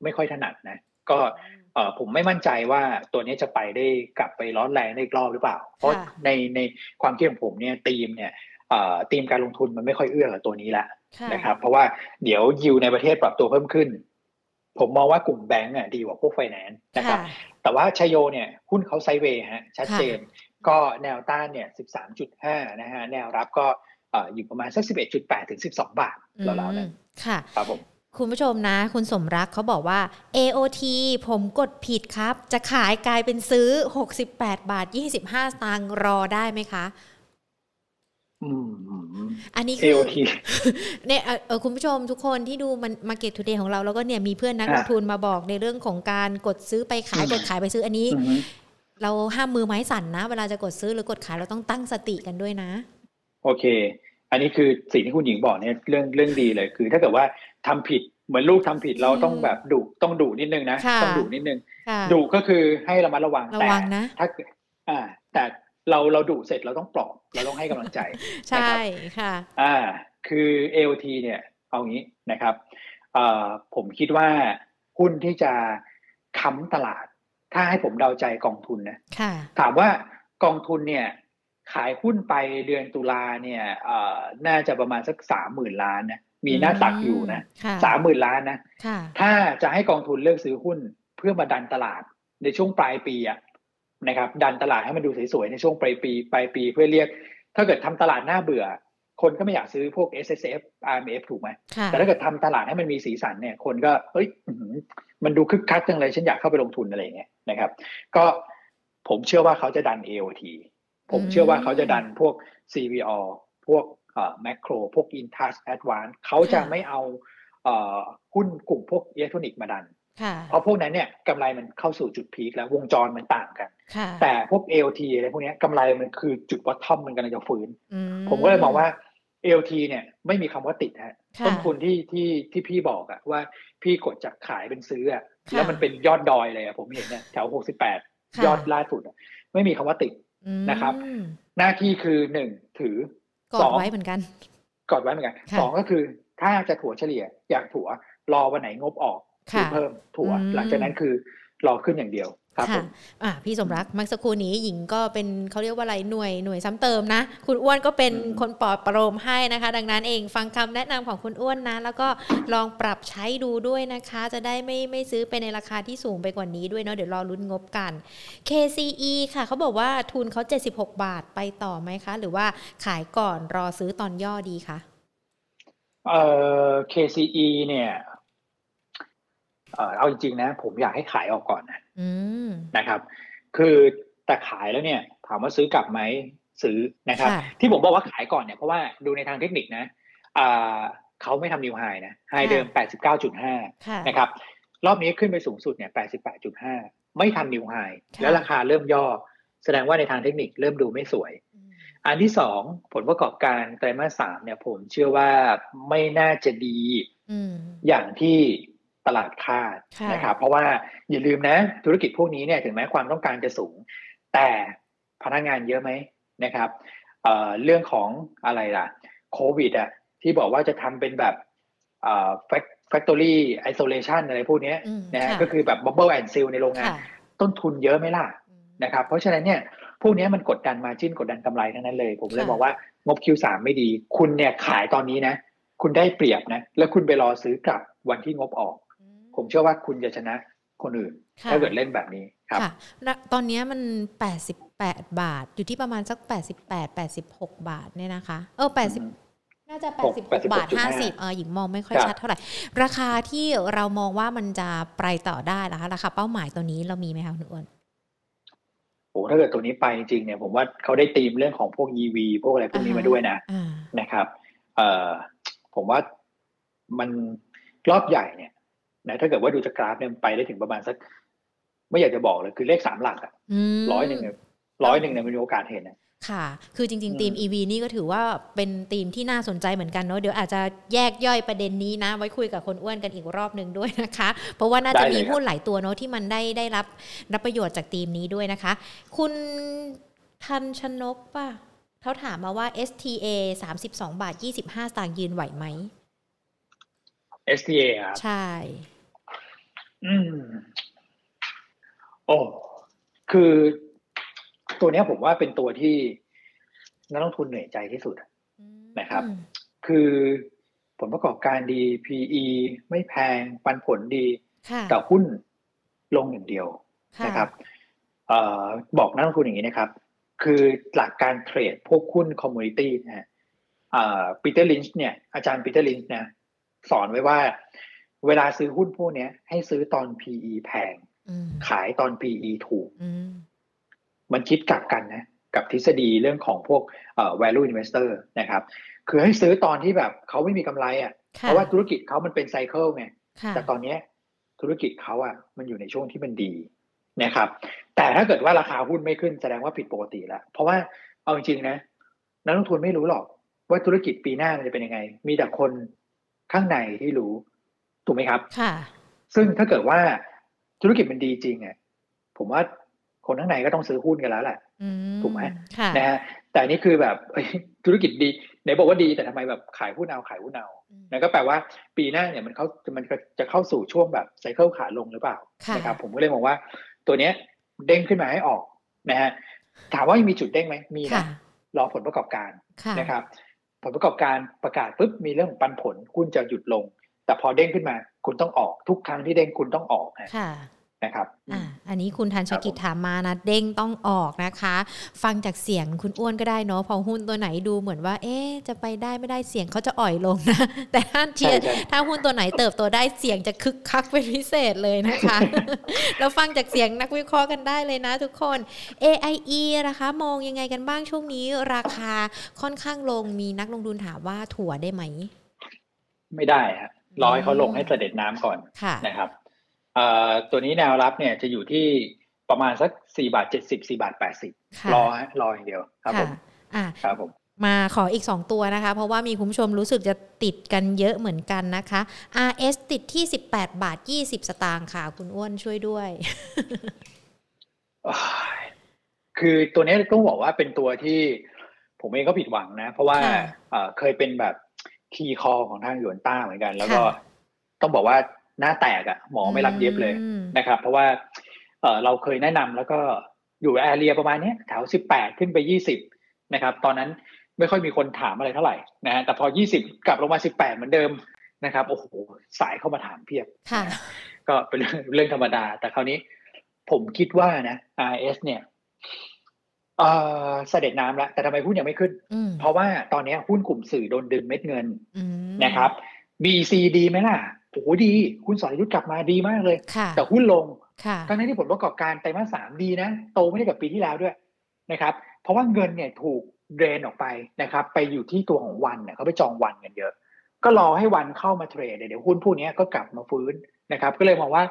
ไม่ค่อยถนัดนะ ก็เอ่อผมไม่มั่นใจว่าตัวนี้จะไปได้กลับไปร้อนแรงได้อีกรอบหรือเปล่า เพราะค่ะในในความคิดของผมเนี่ยธีมเนี่ยเอ่อธีมการลงทุนมันไม่ค่อยเอื้อกับตัวนี้ละค่ะนะครับ เพราะว่าเดี๋ยวยิวในประเทศปรับตัวเพิ่มขึ้น ผมมองว่ากลุ่มแบงก์อะดีกว่าพวกไฟแนนซ์นะครับค่ะ แต่ว่า CHAYO เนี่ยหุ้นเขา sideway ฮะชัดค่ะเจน ก็แนวต้านเนี่ย13.5นะฮะแนวรับก็เอ่ออยู่ประมาณสัก 11.8 ถึง 12 บาทอืราวๆมนั้นค่ะครับผมคุณผู้ชมนะ คุณสมรักเขาบอกว่า AOT ผมกดผิดครับ จะขายกลายเป็นซื้อ 68 บาท 25สตางค์รอได้ไหมคะ อืมอันนี้คือ AOT เนี่ยเอ่อเออคุณผู้ชมทุกคนที่ดูมัน Market Today ของเราแล้วก็เนี่ยมีเพื่อนนักลงทุนมาบอกในเรื่องของการกดซื้อไปขายอืมกดขายไปซื้ออันนี้อือฮึเราห้ามมือไม้สั่นนะ เวลาจะกดซื้อหรือกดขายเราต้องตั้งสติกันด้วยนะ โอเค อันนี้คือสิ่งที่คุณหญิงบอกเนี่ยเรื่องเรื่องดีเลยคือ ถ้าเกิดว่าทำผิดเหมือนลูกทำผิดเราต้องแบบดุต้องดุนิดนึงนะค่ะต้องดุนิดนึงค่ะดุก็คือให้ระมัดระวังระแต่วังนะถ้าเกิดอ่าแต่ เราเราดุเสร็จเราต้องปลอบเราต้องให้กำลังใจใช่ค่ะอ่าคือ AOT เนี่ยเอางี้นะครับเอ่อผมคิดว่าหุ้นที่จะค้ำตลาด ถ้าให้ผมเดาใจกองทุนนะค่ะถามว่ากองทุนเนี่ยขายหุ้นไปเดือนตุลาเนี่ยเอ่อน่าจะประมาณสักสามหมื่นล้านนะมีหน้าตักอยู่นะค่ะสามหมื่นล้านนะค่ะถ้าจะให้กองทุนเลือกซื้อหุ้นเพื่อมาดันตลาดในช่วงปลายปีอะ นะครับดันตลาดให้มันดูสวยๆในช่วงปลายปีปลายปีเพื่อเรียก ถ้าเกิดทำตลาดหน้าเบื่อ คนก็ไม่อยากซื้อพวก S S F R M F ถูกไหมค่ะแต่ถ้าเกิดทำตลาดให้มันมีสีสันเนี่ย คนก็เอ้ยอื้อหือมันดูคึกคักจังเลยฉันอยากเข้าไปลงทุนอะไรอย่างเงี้ยนะครับ ก็ผมเชื่อว่าเขาจะดัน AOT ผมเชื่อว่าเขาจะดันพวก CVO พวกเอ่อ macro พวก Intouch Advance เขาจะไม่เอาเอ่อหุ้นกลุ่มพวกอิเล็กทรอนิกส์มาดันค่ะ เพราะพวกนั้นเนี่ยกำไรมันเข้าสู่จุดพีคแล้ววงจรมันต่างกันค่ะแต่พวก AOT อะไรพวกเนี้ยกำไรมันคือจุดวัตทอมมันกำลังจะฟื้นอืผมก็เลยมองว่า AOT เนี่ยไม่มีคำว่าติดฮะค่ะต้นทุนที่ที่ที่พี่บอกอะว่าพี่กดจากขายเป็นซื้ออะค่ะแล้วมันเป็นยอดดอยเลยอะผมเห็นเนี่ยแถว68ค่ะยอดล่าสุดอะไม่มีคำว่าติดอืมนะครับ หน้าที่คือหนึ่งถือกอสดองไว้เหมือนกันกดไว้เหมือนกันค่ะสองก็คือถ้าจะถัวเฉลี่ยอยากถัวรอวันไหนงบออก ถือค่ะเพิ่มถัวอืมหลังจากนั้นคือรอขึ้นอย่างเดียวครับผค่ะมอะพี่สมรักเมื่อสักครู่นี้หญิงก็เป็นเขาเรียกว่าอะไรหน่วยหน่วยซ้ำเติมนะ คุณอ้วนก็เป็นอืมคนปลอบประโลมให้นะคะ ดังนั้นเองฟังคำแนะนำของคุณอ้วนนะ แล้วก็ลองปรับใช้ดูด้วยนะคะ จะได้ไม่ไม่ซื้อไปในราคาที่สูงไปกว่านี้ด้วยเนาะเดี๋ยวรอลุ้นงบกัน KCE ค่ะเขาบอกว่าทุนเขา 76 บาทไปต่อไหมคะ หรือว่าขายก่อนรอซื้อตอนย่อดีคะเอ่อ KCE เนี่ย เอ่อเอาจริงๆนะ ผมอยากให้ขายออกก่อนนะอืมนะครับ คือแต่ขายแล้วเนี่ย ถามว่าซื้อกลับไหมซื้อนะครับค่ะที่ผมบอกว่าขายก่อนเนี่ยเพราะว่าดูในทางเทคนิคนะอ่าเขาไม่ทำนิวไฮนะไฮเดิม 89.5ค่ะนะครับ รอบนี้ขึ้นไปสูงสุดเนี่ย 88.5 ไม่ทำนิวไฮค่ะแล้วราคาเริ่มย่อ แสดงว่าในทางเทคนิคเริ่มดูไม่สวยอืมอันที่สองผลประกอบการไตรมาสสามเนี่ย ผมเชื่อว่าไม่น่าจะดีอืมอย่างที่ ตลาดคาดค่ะนะครับ เพราะว่าอย่าลืมนะ ธุรกิจพวกนี้เนี่ยถึงแม้ความต้องการจะสูง แต่พนักงานเยอะไหมนะครับเอ่อเรื่องของอะไรล่ะโควิดอะที่บอกว่าจะทำเป็นแบบเอ่อ factory isolation อะไรพวกเนี้ยอืมนะฮะค่ะก็คือแบบ bubble and seal ในโรงงานค่ะต้นทุนเยอะไหมล่ะอืมนะครับ เพราะฉะนั้นเนี่ยพวกเนี้ยมันกดดันมาจิ้นกดดันกำไรทั้งนั้นเลย ผมเลยค่ะบอกว่างบ Q3 ไม่ดี คุณเนี่ยขายตอนนี้นะ คุณได้เปรียบนะ แล้วคุณไปรอซื้อกลับวันที่งบออก ผมเชื่อว่าคุณจะชนะคนอื่นค่ะถ้าเกิดเล่นแบบนี้ครับค่ะแล้วตอนเนี้ยมัน 88 บาท อยู่ที่ประมาณสัก 88 86 บาทเนี่ยนะคะ เอออืม80น่าจะหก86 บาท86.5 50เออหญิงมองไม่ค่อยครับชัดเท่าไหร่ ราคาที่เรามองว่ามันจะไปต่อได้นะคะราคาเป้าหมายตัวนี้เรามีไหมคะคุณอ้วนโอ้ถ้าเกิดตัวนี้ไปจริงเนี่ยผมว่าเขาได้ตีมเรื่องของพวก EV พวกอะไรพวกนี้มาด้วยนะนะครับ เอ่อผมว่ามันรอบใหญ่เนี่ย นะถ้าเกิดว่าดูจากกราฟเนี่ยไปได้ถึงประมาณสัก ไม่อยากจะบอกเลยคือเลขสามหลักอะร้อยหนึ่งร้อยหนึ่งเนี่ยมีโอกาสเห็นนะค่ะ คือจริงๆทีม EV นี่ก็ถือว่าเป็นทีมที่น่าสนใจเหมือนกันเนาะ เดี๋ยวอาจจะแยกย่อยประเด็นนี้นะ ไว้คุยกับคนอ้วนกันอีกรอบหนึ่งด้วยนะคะ เพราะว่าน่าจะมีหุ้นหลายตัวเนาะที่มันได้ได้รับรับประโยชน์จากทีมนี้ด้วยนะคะ คุณทันชนกป่ะเขาถามมาว่า STA 32 บาท 25สตางค์ยืนไหวไหม STA ครับ ใช่ อืม โอ้คือตัวนี้ผมว่าเป็นตัวที่นักลงทุนเหนื่อยใจที่สุดนะครับ คือผลประกอบการดี PE ไม่แพง ปันผลดีแต่หุ้นลงอย่างเดียวนะครับออบอกนักลงทุนอย่างนี้นะครับ คือหลักการเทรดพวกหุ้น commodity นะฮะ Peter Lynch เนี่ยอาจารย์ Peter Lynch นะสอนไว้ว่า เวลาซื้อหุ้นพวกนี้ให้ซื้อตอน PE แพง ขายตอน PE ถูก มันคิดกลับกันนะ กับทฤษฎีเรื่องของพวกเอ่อ value investor นะครับ คือให้ซื้อตอนที่แบบเขาไม่มีกำไรอะ เพราะว่าธุรกิจเขามันเป็นไซเคิลไง แต่ตอนนี้ธุรกิจเขาอะ มันอยู่ในช่วงที่มันดีนะครับ แต่ถ้าเกิดว่าราคาหุ้นไม่ขึ้นแสดงว่าผิดปกติแล้ว เพราะว่าเอาจริงๆนะ นักลงทุนไม่รู้หรอกว่าธุรกิจปีหน้ามันจะเป็นยังไง มีแต่คนข้างในที่รู้ ถูกไหมครับค่ะซึ่งถ้าเกิดว่าธุรกิจมันดีจริงอะผมว่าคนข้างในก็ต้องซื้อหุ้นกันแล้วแหละถูกไหมนะฮะแต่นี่คือแบบธุรกิจดีไหนบอกว่าดีแต่ทำไมแบบขายหุ้นเอาขายหุ้นเอานั่นก็แปลว่าปีหน้าเนี่ยมันเขามันจะเข้าสู่ช่วงแบบไซเคิลขาลงหรือเปล่านะครับผมก็เลยมองว่า ตัวเนี้ยเด้งขึ้นมาให้ออกนะฮะถามว่ามีจุดเด้งไหมมีนะรอผลประกอบการนะครับ ผลประกอบการประกาศปุ๊บมีเรื่องปันผลหุ้นจะหยุดลง แต่พอเด้งขึ้นมา คุณต้องออกทุกครั้งที่เด้งคุณต้องออกค่ะนะครับอ่าอันนี้คุณทันชกิจถามมานะ เด้งต้องออกนะคะ ฟังจากเสียงคุณอ้วนก็ได้เนาะพอหุ้นตัวไหนดูเหมือนว่า เอ๊จะไปได้ไม่ได้เสียงเขาจะอ่อยลงนะ แต่ถ้าเทียถ้าหุ้นตัวไหนเติบโตได้เสียงจะคึกคักเป็นพิเศษเลยนะคะเราฟังจากเสียงนักวิเคราะห์กันได้เลยนะทุกคน AIE นะคะ มองยังไงกันบ้างช่วงนี้ ราคาค่อนข้างลงมีนักลงทุนถามว่าถั่วได้ไหม ไม่ได้ฮะ รอให้เขาลงให้เสด็จน้ำก่อนนะครับตัวนี้แนวรับเนี่ยจะอยู่ที่ประมาณสักสี่บาทเจ็ดสิบสี่บาทแปดสิบรอฮะรออย่างเดียวครับผมครับผมมาขออีก 2 ตัวนะคะ เพราะว่ามีคุณผู้ชมรู้สึกจะติดกันเยอะเหมือนกันนะคะ RS ติดที่ 18 บาท 20 สตางค์ค่ะ คุณอ้วนช่วยด้วย คือตัวนี้ต้องบอกว่าเป็นตัวที่ผมเองก็ผิดหวังนะ เพราะว่าเคยเป็นแบบ คีย์คอของทางหยวนต้าเหมือนกัน แล้วก็ต้องบอกว่าหน้าแตกอะ่ะหมอไม่รับเย็บเลยนะครับ เพราะว่าเออเราเคยแนะนำแล้วก็อยู่แอเรียประมาณนี้แถวสิบแปดขึ้นไปยี่สิบนะครับ ตอนนั้นไม่ค่อยมีคนถามอะไรเท่าไหร่นะฮะแต่พอยี่สิบกลับลงมาสิบแปดเหมือนเดิมนะครับโอ้โหสายเข้ามาถามเพียบก็เป็นเรื่องเรื่องธรรมดา แต่คราวนี้ผมคิดว่านะ RS เนี่ย เออเสด็จน้ำแล้วแต่ทำไมหุ้นยังไม่ขึ้น เพราะว่าตอนนี้หุ้นกลุ่มสื่อโดนดึงเม็ดเงินนะครับ BC ดีไหมล่ะโอ้โหดีคุณสอรยุทธกลับมาดีมากเลย แต่หุ้นลงทั้งนั้นที่ผลประกอบการไตรมาสสามดีนะ โตไม่ได้กับปีที่แล้วด้วยนะครับ เพราะว่าเงินเนี่ยถูกเดรนออกไปนะครับ ไปอยู่ที่ตัวของวันเนี่ยเขาไปจองวันกันเยอะ ก็รอให้วันเข้ามาเทรดเดี๋ยวหุ้นพวกนี้ก็กลับมาฟื้นนะครับ ก็เลยมองว่า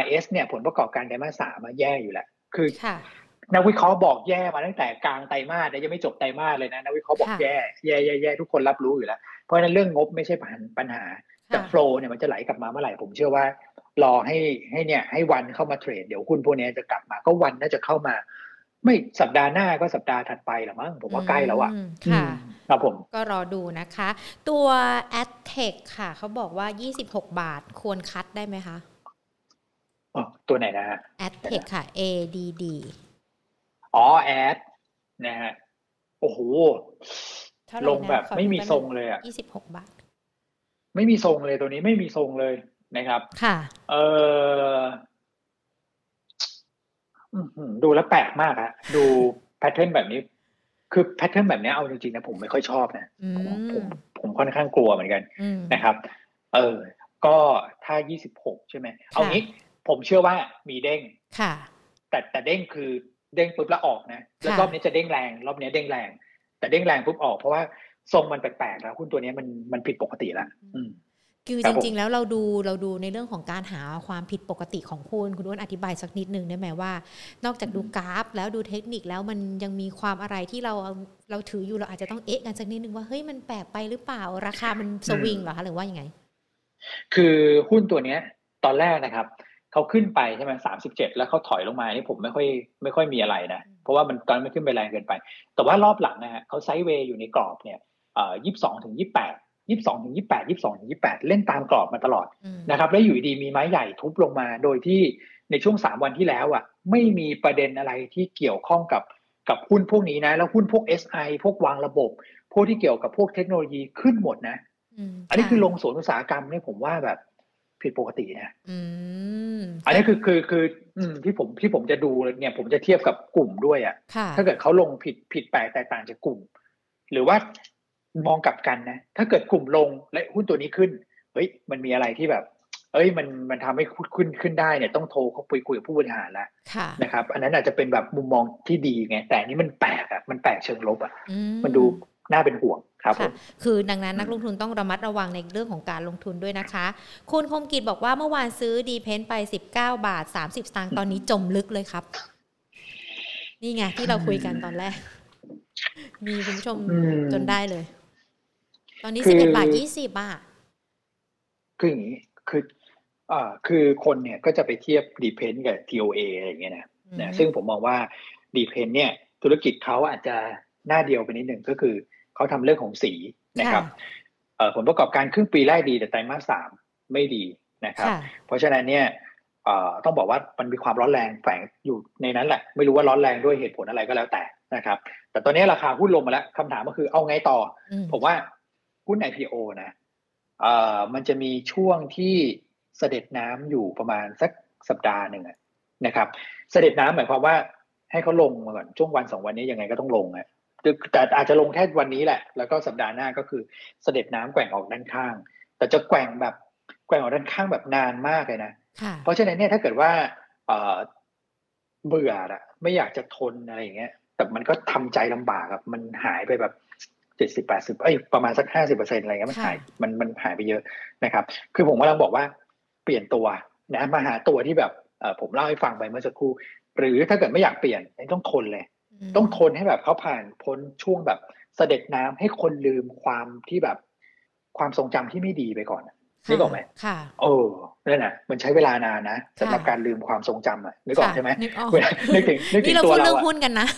RS เนี่ยผลประกอบการไตรมาสสามมาแย่อยู่แล้วคือ นักวิเคราะห์บอกแย่มาตั้งแต่กลางไตรมาสยังไม่จบไตรมาสเลยนะนักวิเคราะห์บอกแย่แย่แย่แย่ทุกคนรับรู้อยู่แล้ว เพราะฉะนั้นเรื่องงบไม่ใช่ปัญหาแต่โฟล์เนี่ยมันจะไหลกลับมาเมื่อไหร่ผมเชื่อว่า รอให้ให้เนี่ยให้วันเข้ามาเทรดเดี๋ยวหุ้นพวกนี้จะกลับมาก็วันน่าจะเข้ามา ไม่สัปดาห์หน้าก็สัปดาห์ถัดไปหรือมั้งผมว่าใกล้แล้วอะค่ะครับผมก็รอดูนะคะ ตัว a d t e c h ค่ะเขาบอกว่า 26 บาทควรคัดได้ไหมคะอ๋อตัวไหนนะฮะ a d t e c h ค่ะ ADD อ๋อ ad นะฮะโอ้โหลงแบบไม่มีทรงเลยอะ26บาท ไม่มีทรงเลยตัวนี้ไม่มีทรงเลยนะครับ ค่ะ เออดูแล้วแปลกมากอะดูแพทเทิร์นแบบนี้ คือแพทเทิร์นแบบนี้เอาจริงๆนะผมไม่ค่อยชอบนะผมผมผมค่อนข้างกลัวเหมือนกันนะครับ เออ ก็ถ้ายี่สิบหกใช่ไหมเอางี้ ผมเชื่อว่ามีเด้งค่ะ แต่แต่เด้งคือ เด้งปุ๊บแล้วออกนะแล้วรอบนี้จะเด้งแรง รอบนี้เด้งแรง แต่เด้งแรงปุ๊บออกเพราะว่าทรงมันแปลกๆแล้วหุ้นตัวนี้มันมันผิดปกติแล้วคือจริง ๆ แล้วเราดูเราดูในเรื่องของการหาความผิดปกติของหุ้นคุณอ้วนอธิบายสักนิดหนึ่งได้ไหมว่า นอกจากดูกราฟ แล้วดูเทคนิคแล้วมันยังมีความอะไรที่เราเราถืออยู่เราอาจจะต้องเอ๊ะกันสักนิดนึงว่าเฮ้ยมันแปลกไปหรือเปล่า ราคามันสวิงเหรอคะหรือว่ายังไง คือหุ้นตัวเนี้ย ตอนแรกนะครับ เขาขึ้นไปใช่ไหมสามสิบเจ็ดแล้วเขาถอยลงมานี่ผมไม่ค่อยไม่ค่อยมีอะไรนะเพราะว่ามันตอนมันขึ้นไปแรงเกินไป แต่ว่ารอบหลังนะฮะเขาไซด์เวย์อยู่ในกรอบเนี่ยเอ่อยี่สิบสองถึงยี่แปดยี่สองถึงยี่แปดยี่สองถึงยี่แปดเล่นตามกรอบมาตลอดนะครับแล้วอยู่ดีมีไม้ใหญ่ทุบลงมา โดยที่ในช่วงสามวันที่แล้วอะไม่มีประเด็นอะไรที่เกี่ยวข้องกับกับหุ้นพวกนี้นะ แล้วหุ้นพวก SI พวกวางระบบ พวกที่เกี่ยวกับพวกเทคโนโลยีขึ้นหมดนะ อันนี้คือลงสวนอุตสาหกรรมเนี่ยผมว่าแบบ ผิดปกตินะอันนี้คือคือคือที่ผมที่ผมจะดูเนี่ย ผมจะเทียบกับกลุ่มด้วยอะ ถ้าเกิดเขาลงผิดผิดแปลกแตกต่างจากกลุ่ม หรือว่ามองกลับกันนะ ถ้าเกิดกลุ่มลงและหุ้นตัวนี้ขึ้น เฮ้ย มันมีอะไรที่แบบ เอ้ย มันมันทำให้ขึ้นขึ้นได้เนี่ยต้องโทรเขาคุยคุยกับผู้บริหารแล้วนะครับ อันนั้นอาจจะเป็นแบบมุมมองที่ดีไง แต่นี้มันแปลกอะ มันแปลกเชิงลบอะ มันดูน่าเป็นห่วง ครับคือดังนั้นนักลงทุนต้องระมัดระวังในเรื่องของการลงทุนด้วยนะคะ คุณคมกิจบอกว่าเมื่อวานซื้อดีเพนไป 19 บาท 30สตางค์ตอนนี้จมลึกเลยครับ นี่ไงที่เราคุยกันตอนแรก มีคุณผู้ชมจนได้เลย ตอนนี้สิบเอ็ดบาทยี่สิบอะคืออย่างนี้คืออ่าคือคนเนี่ยก็จะไปเทียบดีเพนกับ TOA อะไรอย่างเงี้ยนะนะซึ่งผมมองว่าดีเพนเนี่ย ธุรกิจเขาอาจจะหน้าเดียวไปนิดหนึ่งก็คือ เขาทำเรื่องของสีนะครับผลประกอบการครึ่งปีแรกดีแต่ไตรมาสสามไม่ดีนะครับ เพราะฉะนั้นเนี่ยต้องบอกว่ามันมีความร้อนแรงแฝงอยู่ในนั้นแหละ ไม่รู้ว่าร้อนแรงด้วยเหตุผลอะไรก็แล้วแต่นะครับ แต่ตอนนี้ราคาหุ้นลงมาแล้วคำถามก็คือเอาไงต่อ ผมว่าหุ้น IPO นะเอ่อมันจะมีช่วงที่เสด็จน้ำอยู่ประมาณสักสัปดาห์หนึ่งนะครับ เสด็จน้ำหมายความว่าให้เขาลงมาก่อนช่วงวันสองวันนี้ยังไงก็ต้องลงอะ แต่อาจจะลงแค่วันนี้แหละ แล้วก็สัปดาห์หน้าก็คือเสด็จน้ำแกว่งออกด้านข้าง แต่จะแกว่งแบบแกว่งออกด้านข้างแบบนานมากเลยนะเพราะฉะนั้นเนี่ยถ้าเกิดว่าเออเบื่ออะไม่อยากจะทนอะไรอย่างเงี้ย แต่มันก็ทำใจลำบากครับมันหายไปแบบเจ็ดสิบแปดสิบเอ้ยประมาณสักห้าสิบเปอร์เซ็นอะไรเงี้ยมันหายมันมันหายไปเยอะนะครับ คือผมกำลังบอกว่าเปลี่ยนตัวนะมาหาตัวที่แบบเออผมเล่าให้ฟังไปเมื่อสักครู่ หรือถ้าเกิดไม่อยากเปลี่ยนต้องทนเลย ต้องทนให้แบบเขาผ่านพ้นช่วงแบบเสด็จน้ำให้คนลืมความที่แบบความทรงจำที่ไม่ดีไปก่อนนึกออกไหมค่ะโอ้นั่นน่ะ มันใช้เวลานานนะสำหรับการลืมความทรงจำอะนึกออกใช่ไหมนึกออกนึกถึงนึกถึงตัวเรานี่เราพูดเรื่องหุ้นกันนะ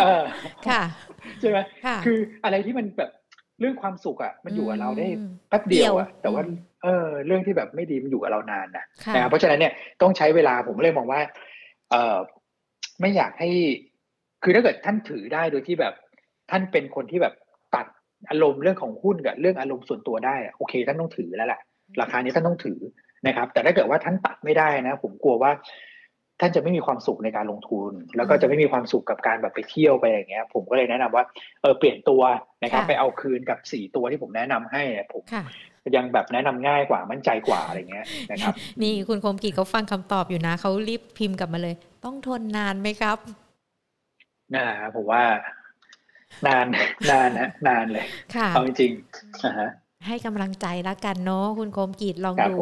เออค่ะใช่ไหมคืออะไรที่มันแบบเรื่องความสุขอะ มันอยู่กับเราได้แป๊บเดียวอะ แต่ว่า เออ เรื่องที่แบบไม่ดีมันอยู่กับเรานานนะนะเพราะฉะนั้นเนี่ยต้องใช้เวลาผมเลยมองว่า เออไม่อยากให้ คือถ้าเกิดท่านถือได้โดยที่แบบท่านเป็นคนที่แบบตัดอารมณ์เรื่องของหุ้นกับเรื่องอารมณ์ส่วนตัวได้โอเค ท่านต้องถือแล้วแหละราคานี้ท่านต้องถือนะครับ แต่ถ้าเกิดว่าท่านตัดไม่ได้นะ ผมกลัวว่า ท่านจะไม่มีความสุขในการลงทุน แล้วก็จะไม่มีความสุขกับการแบบไปเที่ยวไปอย่างเงี้ย ผมก็เลยแนะนำว่าเออเปลี่ยนตัวนะครับ ไปเอาคืนกับสี่ตัวที่ผมแนะนำให้ผมยังแบบแนะนำง่ายกว่ามั่นใจกว่าอะไรเงี้ยนะครับ นี่คุณคมกิจเขาฟังคำตอบอยู่นะเขารีบพิมพ์กลับมาเลย ต้องทนนานไหมครับ น่าผมว่านานนานนะนานเลยเอาจริงๆอ่าฮะให้กำลังใจละกันเนาะคุณคมกิจลองดู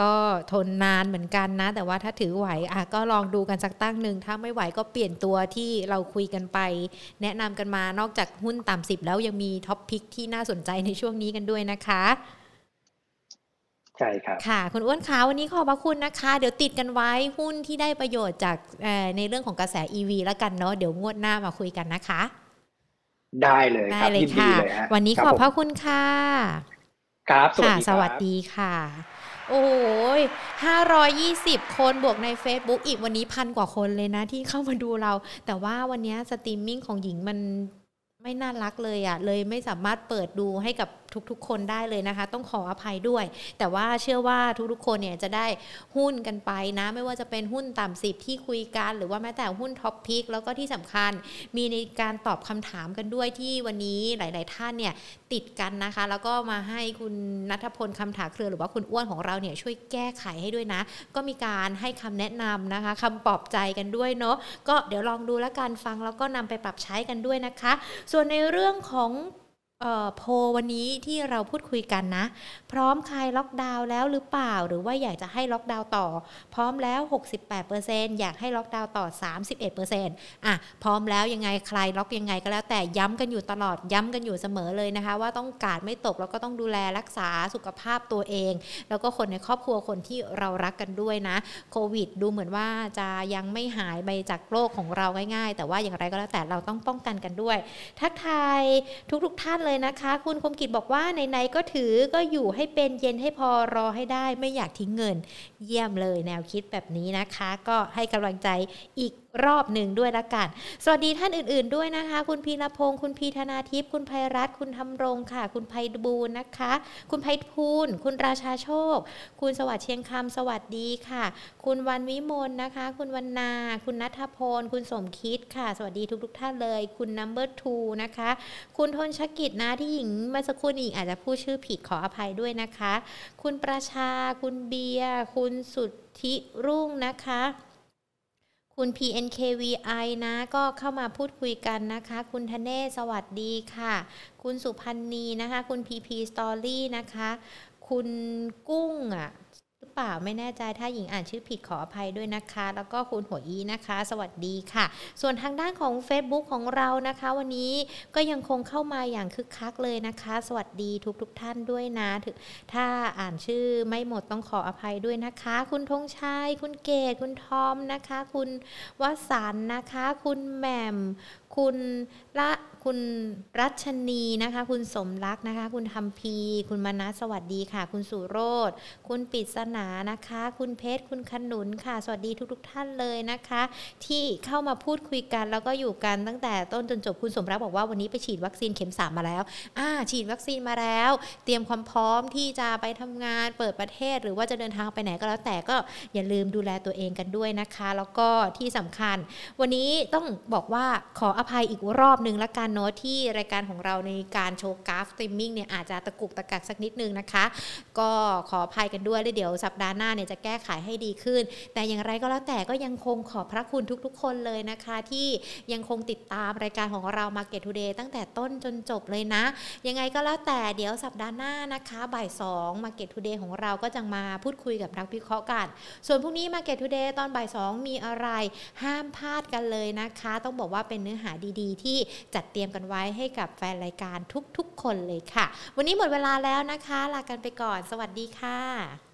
ก็ทนนานเหมือนกันนะ แต่ว่าถ้าถือไหวอะก็ลองดูกันสักตั้งหนึ่งถ้าไม่ไหวก็เปลี่ยนตัวที่เราคุยกันไป แนะนำกันมานอกจากหุ้นต่ำสิบแล้วยังมี top pick ที่น่าสนใจในช่วงนี้กันด้วยนะคะ ใช่ครับค่ะ คุณอ้วนขาวันนี้ขอบพระคุณนะคะ เดี๋ยวติดกันไว้หุ้นที่ได้ประโยชน์จากในเรื่องของกระแส EV แล้วกันเนาะเดี๋ยวงวดหน้ามาคุยกันนะคะ ได้เลยครับยินดีเลยวันนี้ขอบพระคุณค่ะ ครับสวัสดีสวัสดีค่ะโอ้ยห้าร้อยี่สิบคนบวกใน Facebook อีกวันนี้พันกว่าคนเลยนะที่เข้ามาดูเรา แต่ว่าวันนี้สตรีมมิ่งของหญิงมันไม่น่ารักเลยอะค่ะ เลยไม่สามารถเปิดดูให้กับ ทุกๆ คนได้เลยนะคะ ต้องขออภัยด้วย แต่ว่าเชื่อว่าทุกๆ คนเนี่ยจะได้หุ้นกันไปนะ ไม่ว่าจะเป็นหุ้นต่ำสิบที่คุยกัน หรือว่าแม้แต่หุ้นท็อปพิกแล้วก็ที่สำคัญ มีในการตอบคำถามกันด้วยที่วันนี้หลาย ๆ ท่านเนี่ยติดกันนะคะ แล้วก็มาให้คุณนัทพลคำถาเครือหรือว่าคุณอ้วนของเราเนี่ยช่วยแก้ไขให้ด้วยนะ ก็มีการให้คำแนะนำนะคะคำปลอบใจกันด้วยเนาะก็เดี๋ยวลองดูแล้วกันฟังแล้วก็นำไปปรับใช้กันด้วยนะคะ ส่วนในเรื่องของ โพวันนี้ที่เราพูดคุยกันนะ พร้อมคลายล็อกดาวน์แล้วหรือเปล่า หรือว่าอยากจะให้ล็อกดาวน์ต่อ พร้อมแล้ว 68%อยากให้ล็อกดาวน์ต่อ 31%อะพร้อมแล้วยังไงใครล็อกยังไงก็แล้วแต่ย้ำกันอยู่ตลอดย้ำกันอยู่เสมอเลยนะคะ ว่าต้องกาดไม่ตกแล้วก็ต้องดูแลรักษาสุขภาพตัวเอง แล้วก็คนในครอบครัวคนที่เรารักกันด้วยนะโควิด ดูเหมือนว่าจะยังไม่หายไปจากโลกของเราง่าย ๆ แต่ว่าอย่างไรก็แล้วแต่เราต้องป้องกันกันด้วย ทักทายทุกๆท่านเลยยนะคะ คุณคมกิจบอกว่าไหนๆก็ถือก็อยู่ให้เป็นเย็นให้พอรอให้ได้ ไม่อยากทิ้งเงิน เยี่ยมเลยแนวคิดแบบนี้นะคะ ก็ให้กำลังใจอีก รอบหนึ่งด้วยละกัน สวัสดีท่านอื่น ๆด้วยนะคะ คุณพีรพงศ์คุณพีธนาทิพย์คุณภัยรัตน์คุณธรรมรงค่ะ คุณไพบูลนะคะ คุณไพพูลคุณราชาโชค คุณสวัสดิ์เชียงคำสวัสดีค่ะ คุณวันวิมลนะคะ คุณวันนา คุณนัทพล คุณสมคิดค่ะ สวัสดีทุก ๆ ท่านเลย คุณ number two นะคะ คุณทนชกิจนะที่หญิงเมื่อสักครู่นี้อาจจะพูดชื่อผิดขออภัยด้วยนะคะ คุณประชา คุณเบียร์ คุณสุทธิรุ่งนะคะ คุณ PNKVI นะก็เข้ามาพูดคุยกันนะคะ คุณทเนศสวัสดีค่ะ คุณสุพันธ์นีนะคะ คุณ PP Story นะคะ คุณกุ้งอะ เปล่าไม่แน่ใจถ้าหญิงอ่านชื่อผิดขออภัยด้วยนะคะ แล้วก็คุณหัวอีนะคะ สวัสดีค่ะ ส่วนทางด้านของ Facebook ของเรานะคะ วันนี้ก็ยังคงเข้ามาอย่างคึกคักเลยนะคะ สวัสดีทุกๆทท่านด้วยนะถ้าอ่านชื่อไม่หมดต้องขออภัยด้วยนะคะ คุณธงชัยคุณเกดคุณทอมนะคะ คุณวสันนะคะ คุณแหม่ม คุณละคุณรัชนีนะคะ คุณสมรักนะคะ คุณทำพีคุณมนัสสวัสดีค่ะ คุณสุโรธคุณปิศนานะคะ คุณเพชรคุณขนุนค่ะ สวัสดีทุกๆท่านเลยนะคะ ที่เข้ามาพูดคุยกันแล้วก็อยู่กันตั้งแต่ต้นจนจบคุณสมรักบอกว่าวันนี้ไปฉีดวัคซีนเข็ม 3 มาแล้วอ่าฉีดวัคซีนมาแล้ว เตรียมความพร้อมที่จะไปทำงานเปิดประเทศ หรือว่าจะเดินทางไปไหนก็แล้วแต่ก็อย่าลืมดูแลตัวเองกันด้วยนะคะ แล้วก็ที่สำคัญ วันนี้ต้องบอกว่าขออภัยอีกรอบหนึ่งละกันเนาะที่รายการของเราในการโชว์กราฟสตรีมมิ่งเนี่ยอาจจะตะกุกตะกักสักนิดนึงนะคะ ก็ขออภัยกันด้วยแล้วเดี๋ยวสัปดาห์หน้าเนี่ยจะแก้ไขให้ดีขึ้น แต่อย่างไรก็แล้วแต่ก็ยังคงขอบพระคุณทุกๆ คนเลยนะคะ ที่ยังคงติดตามรายการของเรา Market Today ตั้งแต่ต้นจนจบเลยนะ ยังไงก็แล้วแต่เดี๋ยวสัปดาห์หน้านะคะบ่าย2 Market Today ของเราก็จะมาพูดคุยกับนักวิเคราะห์กัน ส่วนพรุ่งนี้ Market Today ตอนบ่าย2มีอะไรห้ามพลาดกันเลยนะคะ ต้องบอกว่าเป็นเนื้อหาาดีๆ ที่จัดเตรียมกันไว้ให้กับแฟนรายการทุกๆ คนเลยค่ะ วันนี้หมดเวลาแล้วนะคะ ลากันไปก่อน สวัสดีค่ะ